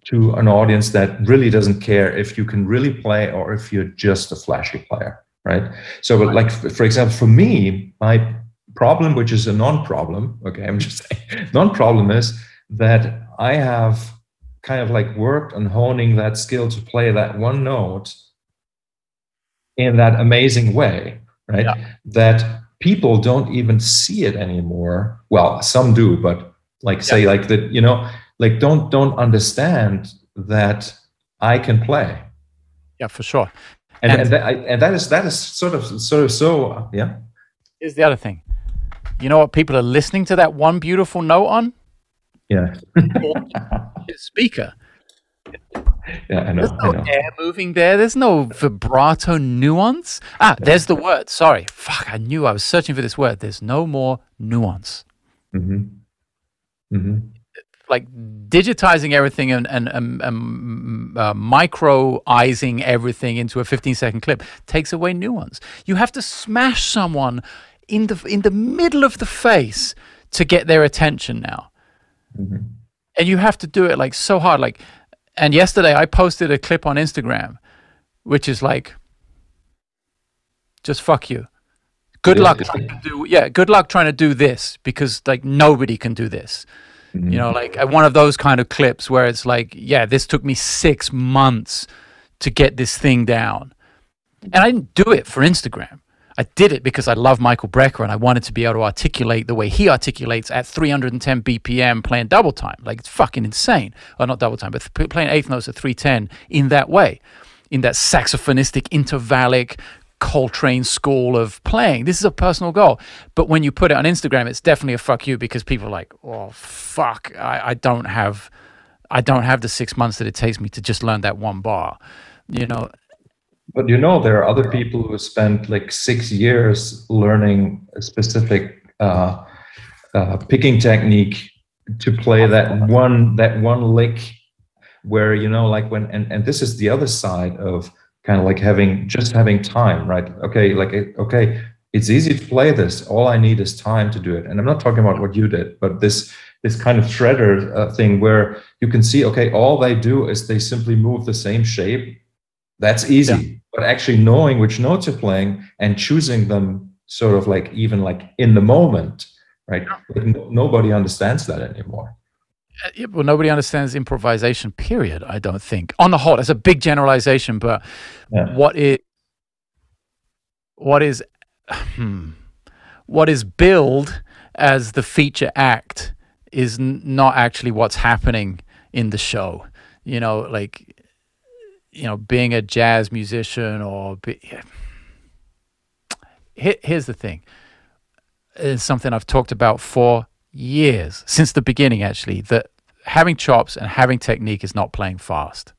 to an audience that really doesn't care if you can really play or if you're just a flashy player, right? So, but like for example, for me, my problem, which is a non-problem, okay, I'm just saying, non-problem is that I have kind of like worked on honing that skill to play that one note in that amazing way right? Yeah. That people don't even see it anymore. Well, some do, but like say yeah. like that, you know, like don't don't understand that I can play. Yeah, for sure. and and, and, that, and that is that is sort of sort of so yeah. Here's the other thing. You know what people are listening to that one beautiful note on? Yeah. speaker. Yeah, I know. There's no know. air moving there. There's no vibrato nuance. Ah, there's the word. Sorry. Fuck, I knew I was searching for this word. There's no more nuance. Mm-hmm. Mm-hmm. Like digitizing everything and, and, and, and uh, microizing everything into a 15 second clip takes away nuance. You have to smash someone in the in the middle of the face to get their attention now. Mm-hmm. And you have to do it like so hard. Like and yesterday I posted a clip on Instagram, which is like, just fuck you. Good luck trying to do yeah, good luck trying to do this because like nobody can do this. Mm-hmm. You know, like one of those kind of clips where it's like, yeah, this took me six months to get this thing down. And I didn't do it for Instagram. I did it because I love Michael Brecker and I wanted to be able to articulate the way he articulates at 310 BPM playing double time. Like it's fucking insane. Or not double time, but th- playing eighth notes at 310 in that way, in that saxophonistic, intervallic, Coltrane school of playing. This is a personal goal. But when you put it on Instagram, it's definitely a fuck you because people are like, oh fuck, I, I don't have I don't have the six months that it takes me to just learn that one bar. You know, but you know, there are other people who spent like six years learning a specific uh, uh, picking technique to play that one that one lick where you know like when and, and this is the other side of kind of like having just having time right okay like okay it's easy to play this all i need is time to do it and i'm not talking about what you did but this this kind of shredder uh, thing where you can see okay all they do is they simply move the same shape that's easy. Yeah. But actually knowing which notes you're playing and choosing them sort of like even like in the moment, right? Like no, nobody understands that anymore. Uh, yeah, well, nobody understands improvisation. Period. I don't think. On the whole, it's a big generalization, but yeah. what is what is hmm, what is billed as the feature act is n- not actually what's happening in the show. You know, like you know, being a jazz musician or be, here's the thing. It's something I've talked about for years, since the beginning, actually, that having chops and having technique is not playing fast.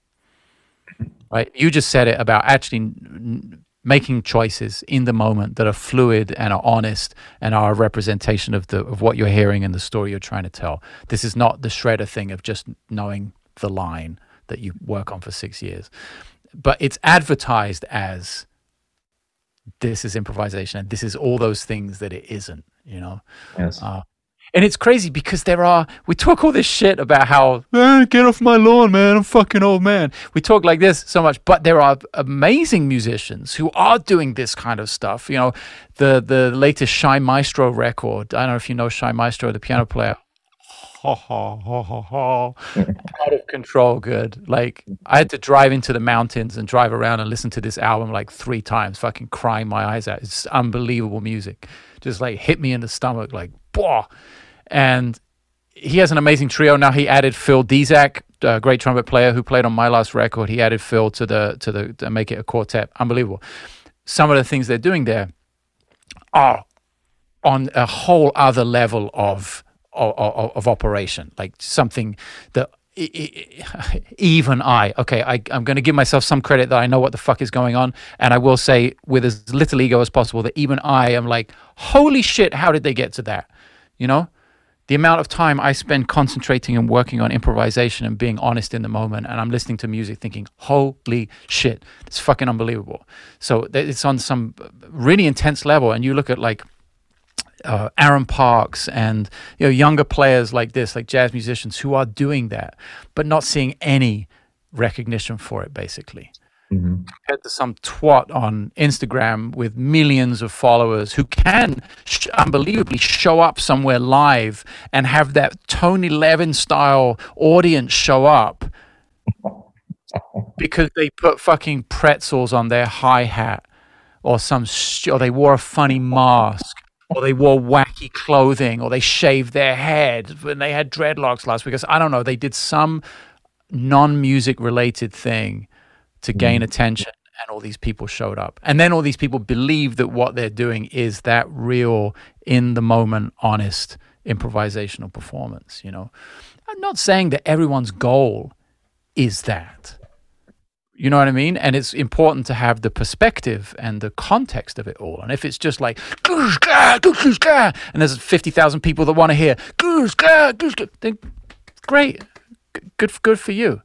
Right? You just said it about actually n- making choices in the moment that are fluid and are honest and are a representation of the of what you're hearing and the story you're trying to tell. This is not the shredder thing of just knowing the line that you work on for six years. But it's advertised as this is improvisation and this is all those things that it isn't, you know? Yes. Uh, and it's crazy because there are, we talk all this shit about how, eh, get off my lawn, man. I'm fucking old man. We talk like this so much, but there are amazing musicians who are doing this kind of stuff. You know, the, the latest Shai Maestro record. I don't know if you know Shai Maestro, the piano player ha ha ha ha ha out of control good like i had to drive into the mountains and drive around and listen to this album like three times fucking crying my eyes out it's unbelievable music just like hit me in the stomach like boah and he has an amazing trio now he added phil Dizack a great trumpet player who played on my last record he added phil to the to the to make it a quartet unbelievable some of the things they're doing there are on a whole other level of of, of operation, like something that even I, okay, I, I'm going to give myself some credit that I know what the fuck is going on. And I will say, with as little ego as possible, that even I am like, holy shit, how did they get to that? You know? The amount of time I spend concentrating and working on improvisation and being honest in the moment, and I'm listening to music thinking, holy shit, it's fucking unbelievable. So it's on some really intense level. And you look at like, uh, Aaron Parks and you know younger players like this, like jazz musicians who are doing that, but not seeing any recognition for it, basically. Mm-hmm. Compared to some twat on Instagram with millions of followers who can sh- unbelievably show up somewhere live and have that Tony Levin style audience show up because they put fucking pretzels on their hi hat or some or they wore a funny mask or they wore wacky clothing, or they shaved their head when they had dreadlocks last week. Because I don't know. They did some non-music related thing to gain mm. attention, and all these people showed up. And then all these people believe that what they're doing is that real, in the moment, honest improvisational performance, you know. I'm not saying that everyone's goal is that. You know what I mean? And it's important to have the perspective and the context of it all. And if it's just like, and there's 50,000 people that want to hear, then great, good, good for you.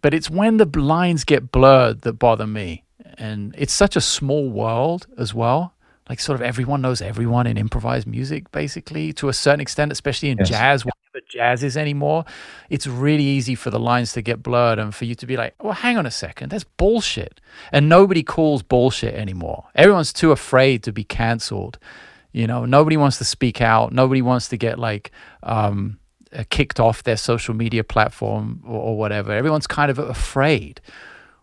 But it's when the lines get blurred that bother me. And it's such a small world as well. Like, sort of everyone knows everyone in improvised music, basically, to a certain extent, especially in yes. jazz, whatever jazz is anymore. It's really easy for the lines to get blurred and for you to be like, well, hang on a second, that's bullshit. And nobody calls bullshit anymore. Everyone's too afraid to be canceled. You know, nobody wants to speak out. Nobody wants to get like, um, Uh, kicked off their social media platform or, or whatever. Everyone's kind of afraid.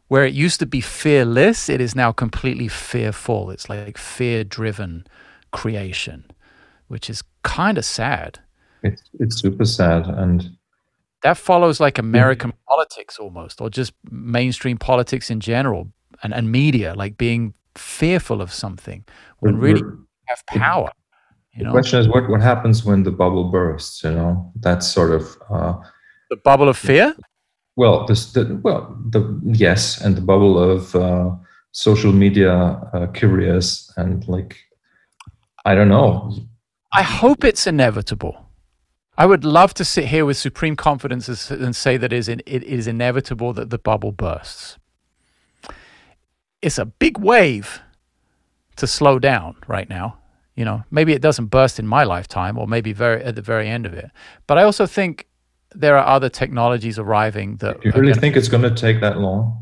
Where it used to be fearless, it is now completely fearful. It's like fear driven creation, which is kind of sad. It's, it's super sad. And that follows like American yeah. politics almost, or just mainstream politics in general and, and media, like being fearful of something when really have power. You know? The question is, what, what happens when the bubble bursts? You know, that's sort of uh, the bubble of fear. Well, this, the well, the yes, and the bubble of uh, social media uh, curious and like, I don't know. I hope it's inevitable. I would love to sit here with supreme confidence and say that it is, it is inevitable that the bubble bursts. It's a big wave to slow down right now you know, maybe it doesn't burst in my lifetime, or maybe very at the very end of it. But I also think there are other technologies arriving that. Do you really think it's going to take that long?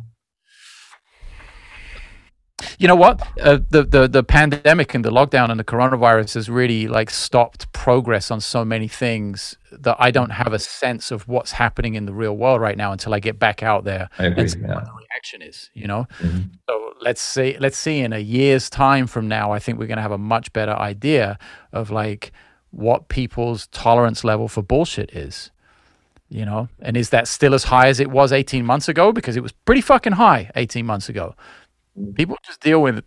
You know what? Uh, the the the pandemic and the lockdown and the coronavirus has really like stopped progress on so many things that I don't have a sense of what's happening in the real world right now until I get back out there I agree, and see yeah. what the reaction is. You know, mm-hmm. so let's see let's see in a year's time from now. I think we're going to have a much better idea of like what people's tolerance level for bullshit is. You know, and is that still as high as it was 18 months ago? Because it was pretty fucking high 18 months ago. People just deal with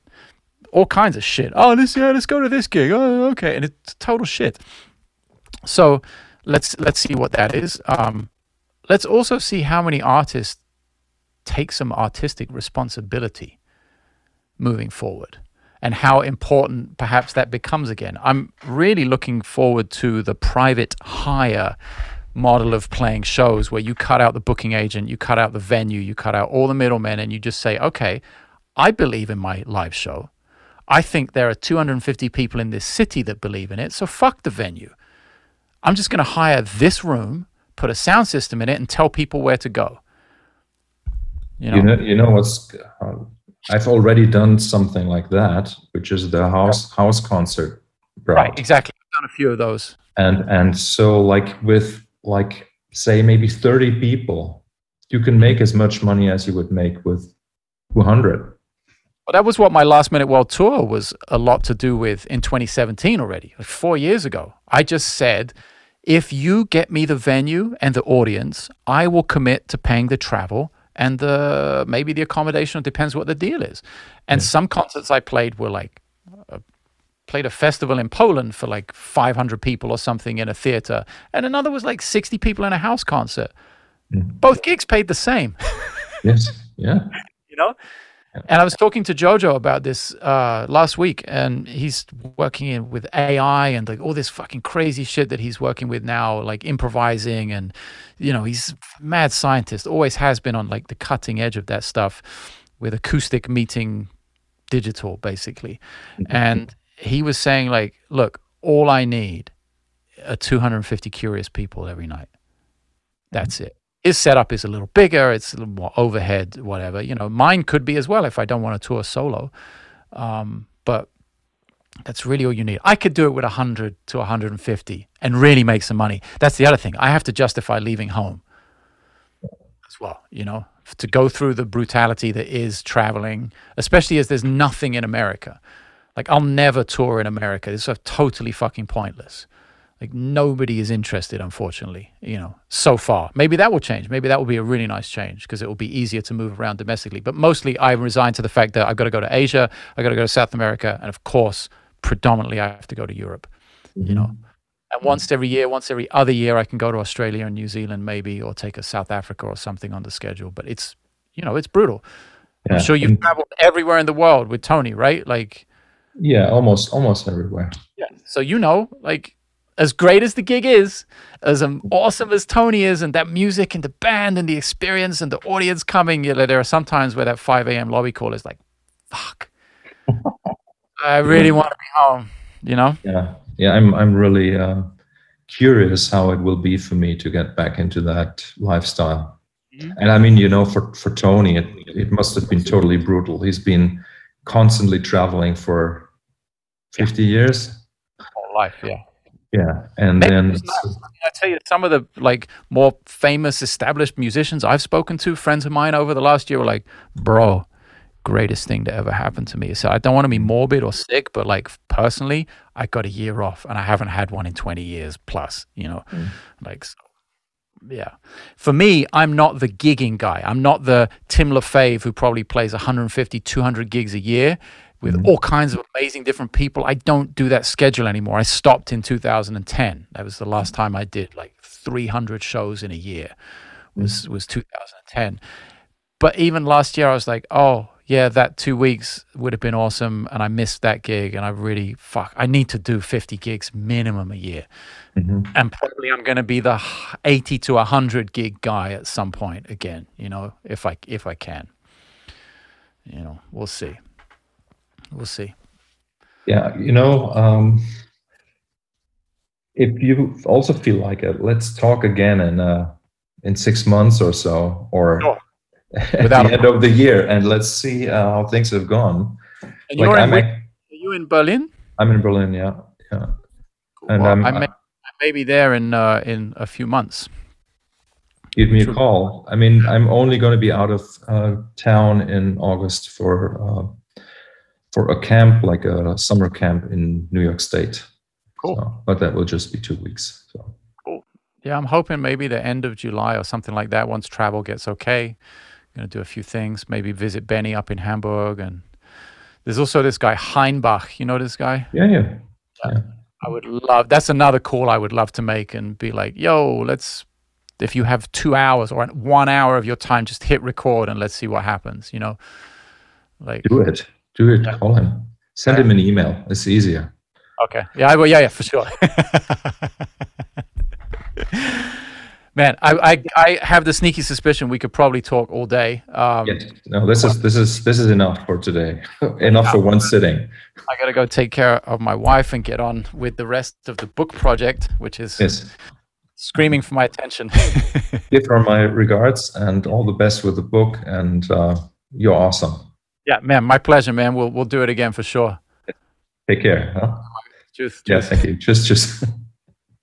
all kinds of shit. Oh, this yeah, let's go to this gig. Oh, okay, and it's total shit. So let's let's see what that is. Um, let's also see how many artists take some artistic responsibility moving forward and how important perhaps that becomes again. I'm really looking forward to the private hire model of playing shows where you cut out the booking agent, you cut out the venue, you cut out all the middlemen, and you just say, okay, I believe in my live show. I think there are 250 people in this city that believe in it, so fuck the venue. I'm just going to hire this room, put a sound system in it, and tell people where to go. You know, you know, you know what's. Uh, I've already done something like that, which is the house house concert. Route. Right, exactly. I've done a few of those. And and so like with like say maybe 30 people, you can make as much money as you would make with 200. Well, that was what my last minute world tour was a lot to do with in 2017 already, like four years ago. I just said, if you get me the venue and the audience, I will commit to paying the travel and the maybe the accommodation. Depends what the deal is. And yeah. some concerts I played were like uh, played a festival in Poland for like 500 people or something in a theater, and another was like 60 people in a house concert. Mm. Both gigs paid the same. yes. Yeah. You know. And I was talking to Jojo about this uh, last week, and he's working in, with AI and like all this fucking crazy shit that he's working with now, like improvising, and you know he's mad scientist, always has been on like the cutting edge of that stuff, with acoustic meeting digital basically, mm-hmm. and he was saying like, look, all I need are 250 curious people every night. That's it his setup is a little bigger, it's a little more overhead, whatever. You know, mine could be as well if I don't want to tour solo. Um, but that's really all you need. I could do it with 100 to 150 and really make some money. That's the other thing. I have to justify leaving home as well, you know, to go through the brutality that is traveling, especially as there's nothing in America. Like, I'll never tour in America. It's totally fucking pointless. Like nobody is interested, unfortunately, you know, so far. Maybe that will change. Maybe that will be a really nice change because it will be easier to move around domestically. But mostly I resigned to the fact that I've got to go to Asia, I've got to go to South America, and of course, predominantly I have to go to Europe, mm-hmm. you know. And once every year, once every other year, I can go to Australia and New Zealand maybe, or take a South Africa or something on the schedule. But it's, you know, it's brutal. Yeah. I'm sure you've traveled everywhere in the world with Tony, right? Like, yeah, almost, almost everywhere. Yeah. So you know, like as great as the gig is, as awesome as Tony is, and that music and the band and the experience and the audience coming, you know, there are sometimes where that 5 a.m. lobby call is like, fuck, I really want to be home, you know? Yeah. Yeah. I'm, I'm really uh, curious how it will be for me to get back into that lifestyle. Mm-hmm. And I mean, you know, for, for Tony, it, it must have been totally brutal. He's been constantly traveling for 50 years. Whole life, yeah yeah, and Maybe then I tell you, some of the like more famous, established musicians I've spoken to, friends of mine over the last year, were like, "Bro, greatest thing to ever happen to me." So I don't want to be morbid or sick, but like personally, I got a year off, and I haven't had one in twenty years plus. You know, mm. like. So, yeah. For me, I'm not the gigging guy. I'm not the Tim Lefebvre who probably plays 150, 200 gigs a year with mm-hmm. all kinds of amazing different people. I don't do that schedule anymore. I stopped in 2010. That was the last time I did like 300 shows in a year. Was mm-hmm. was 2010. But even last year, I was like, oh yeah, that two weeks would have been awesome, and I missed that gig, and I really fuck. I need to do 50 gigs minimum a year, mm-hmm. and probably I'm going to be the 80 to 100 gig guy at some point again. You know, if I if I can. You know, we'll see we'll see. Yeah, you know, um, if you also feel like it, let's talk again in uh, in six months or so, or sure. at the end of the year, and let's see uh, how things have gone. And like you're in, are you in Berlin? I'm in Berlin. Yeah, yeah. Cool. And well, I may, I may be there in uh, in a few months. Give me a call. I mean, I'm only going to be out of uh, town in August for uh, for a camp, like a summer camp in New York State. Cool. So, but that will just be two weeks. So. Cool. Yeah, I'm hoping maybe the end of July or something like that. Once travel gets okay, I'm gonna do a few things. Maybe visit Benny up in Hamburg, and there's also this guy Heinbach. You know this guy? Yeah, yeah. yeah. I would love. That's another call I would love to make and be like, "Yo, let's." If you have two hours or one hour of your time, just hit record and let's see what happens. You know, like do it do it. Yeah. Call him. Send him an email. It's easier. Okay. Yeah, I will. Yeah, yeah, for sure. Man, I, I I have the sneaky suspicion we could probably talk all day. Um. No, this is this is this is enough for today. enough for one sitting. I gotta go take care of my wife and get on with the rest of the book project, which is yes. screaming for my attention. Give her my regards and all the best with the book. And uh, you're awesome. Yeah, man, my pleasure, man. We'll we'll do it again for sure. Take care. Huh? Just, yeah, thank you. Just, just.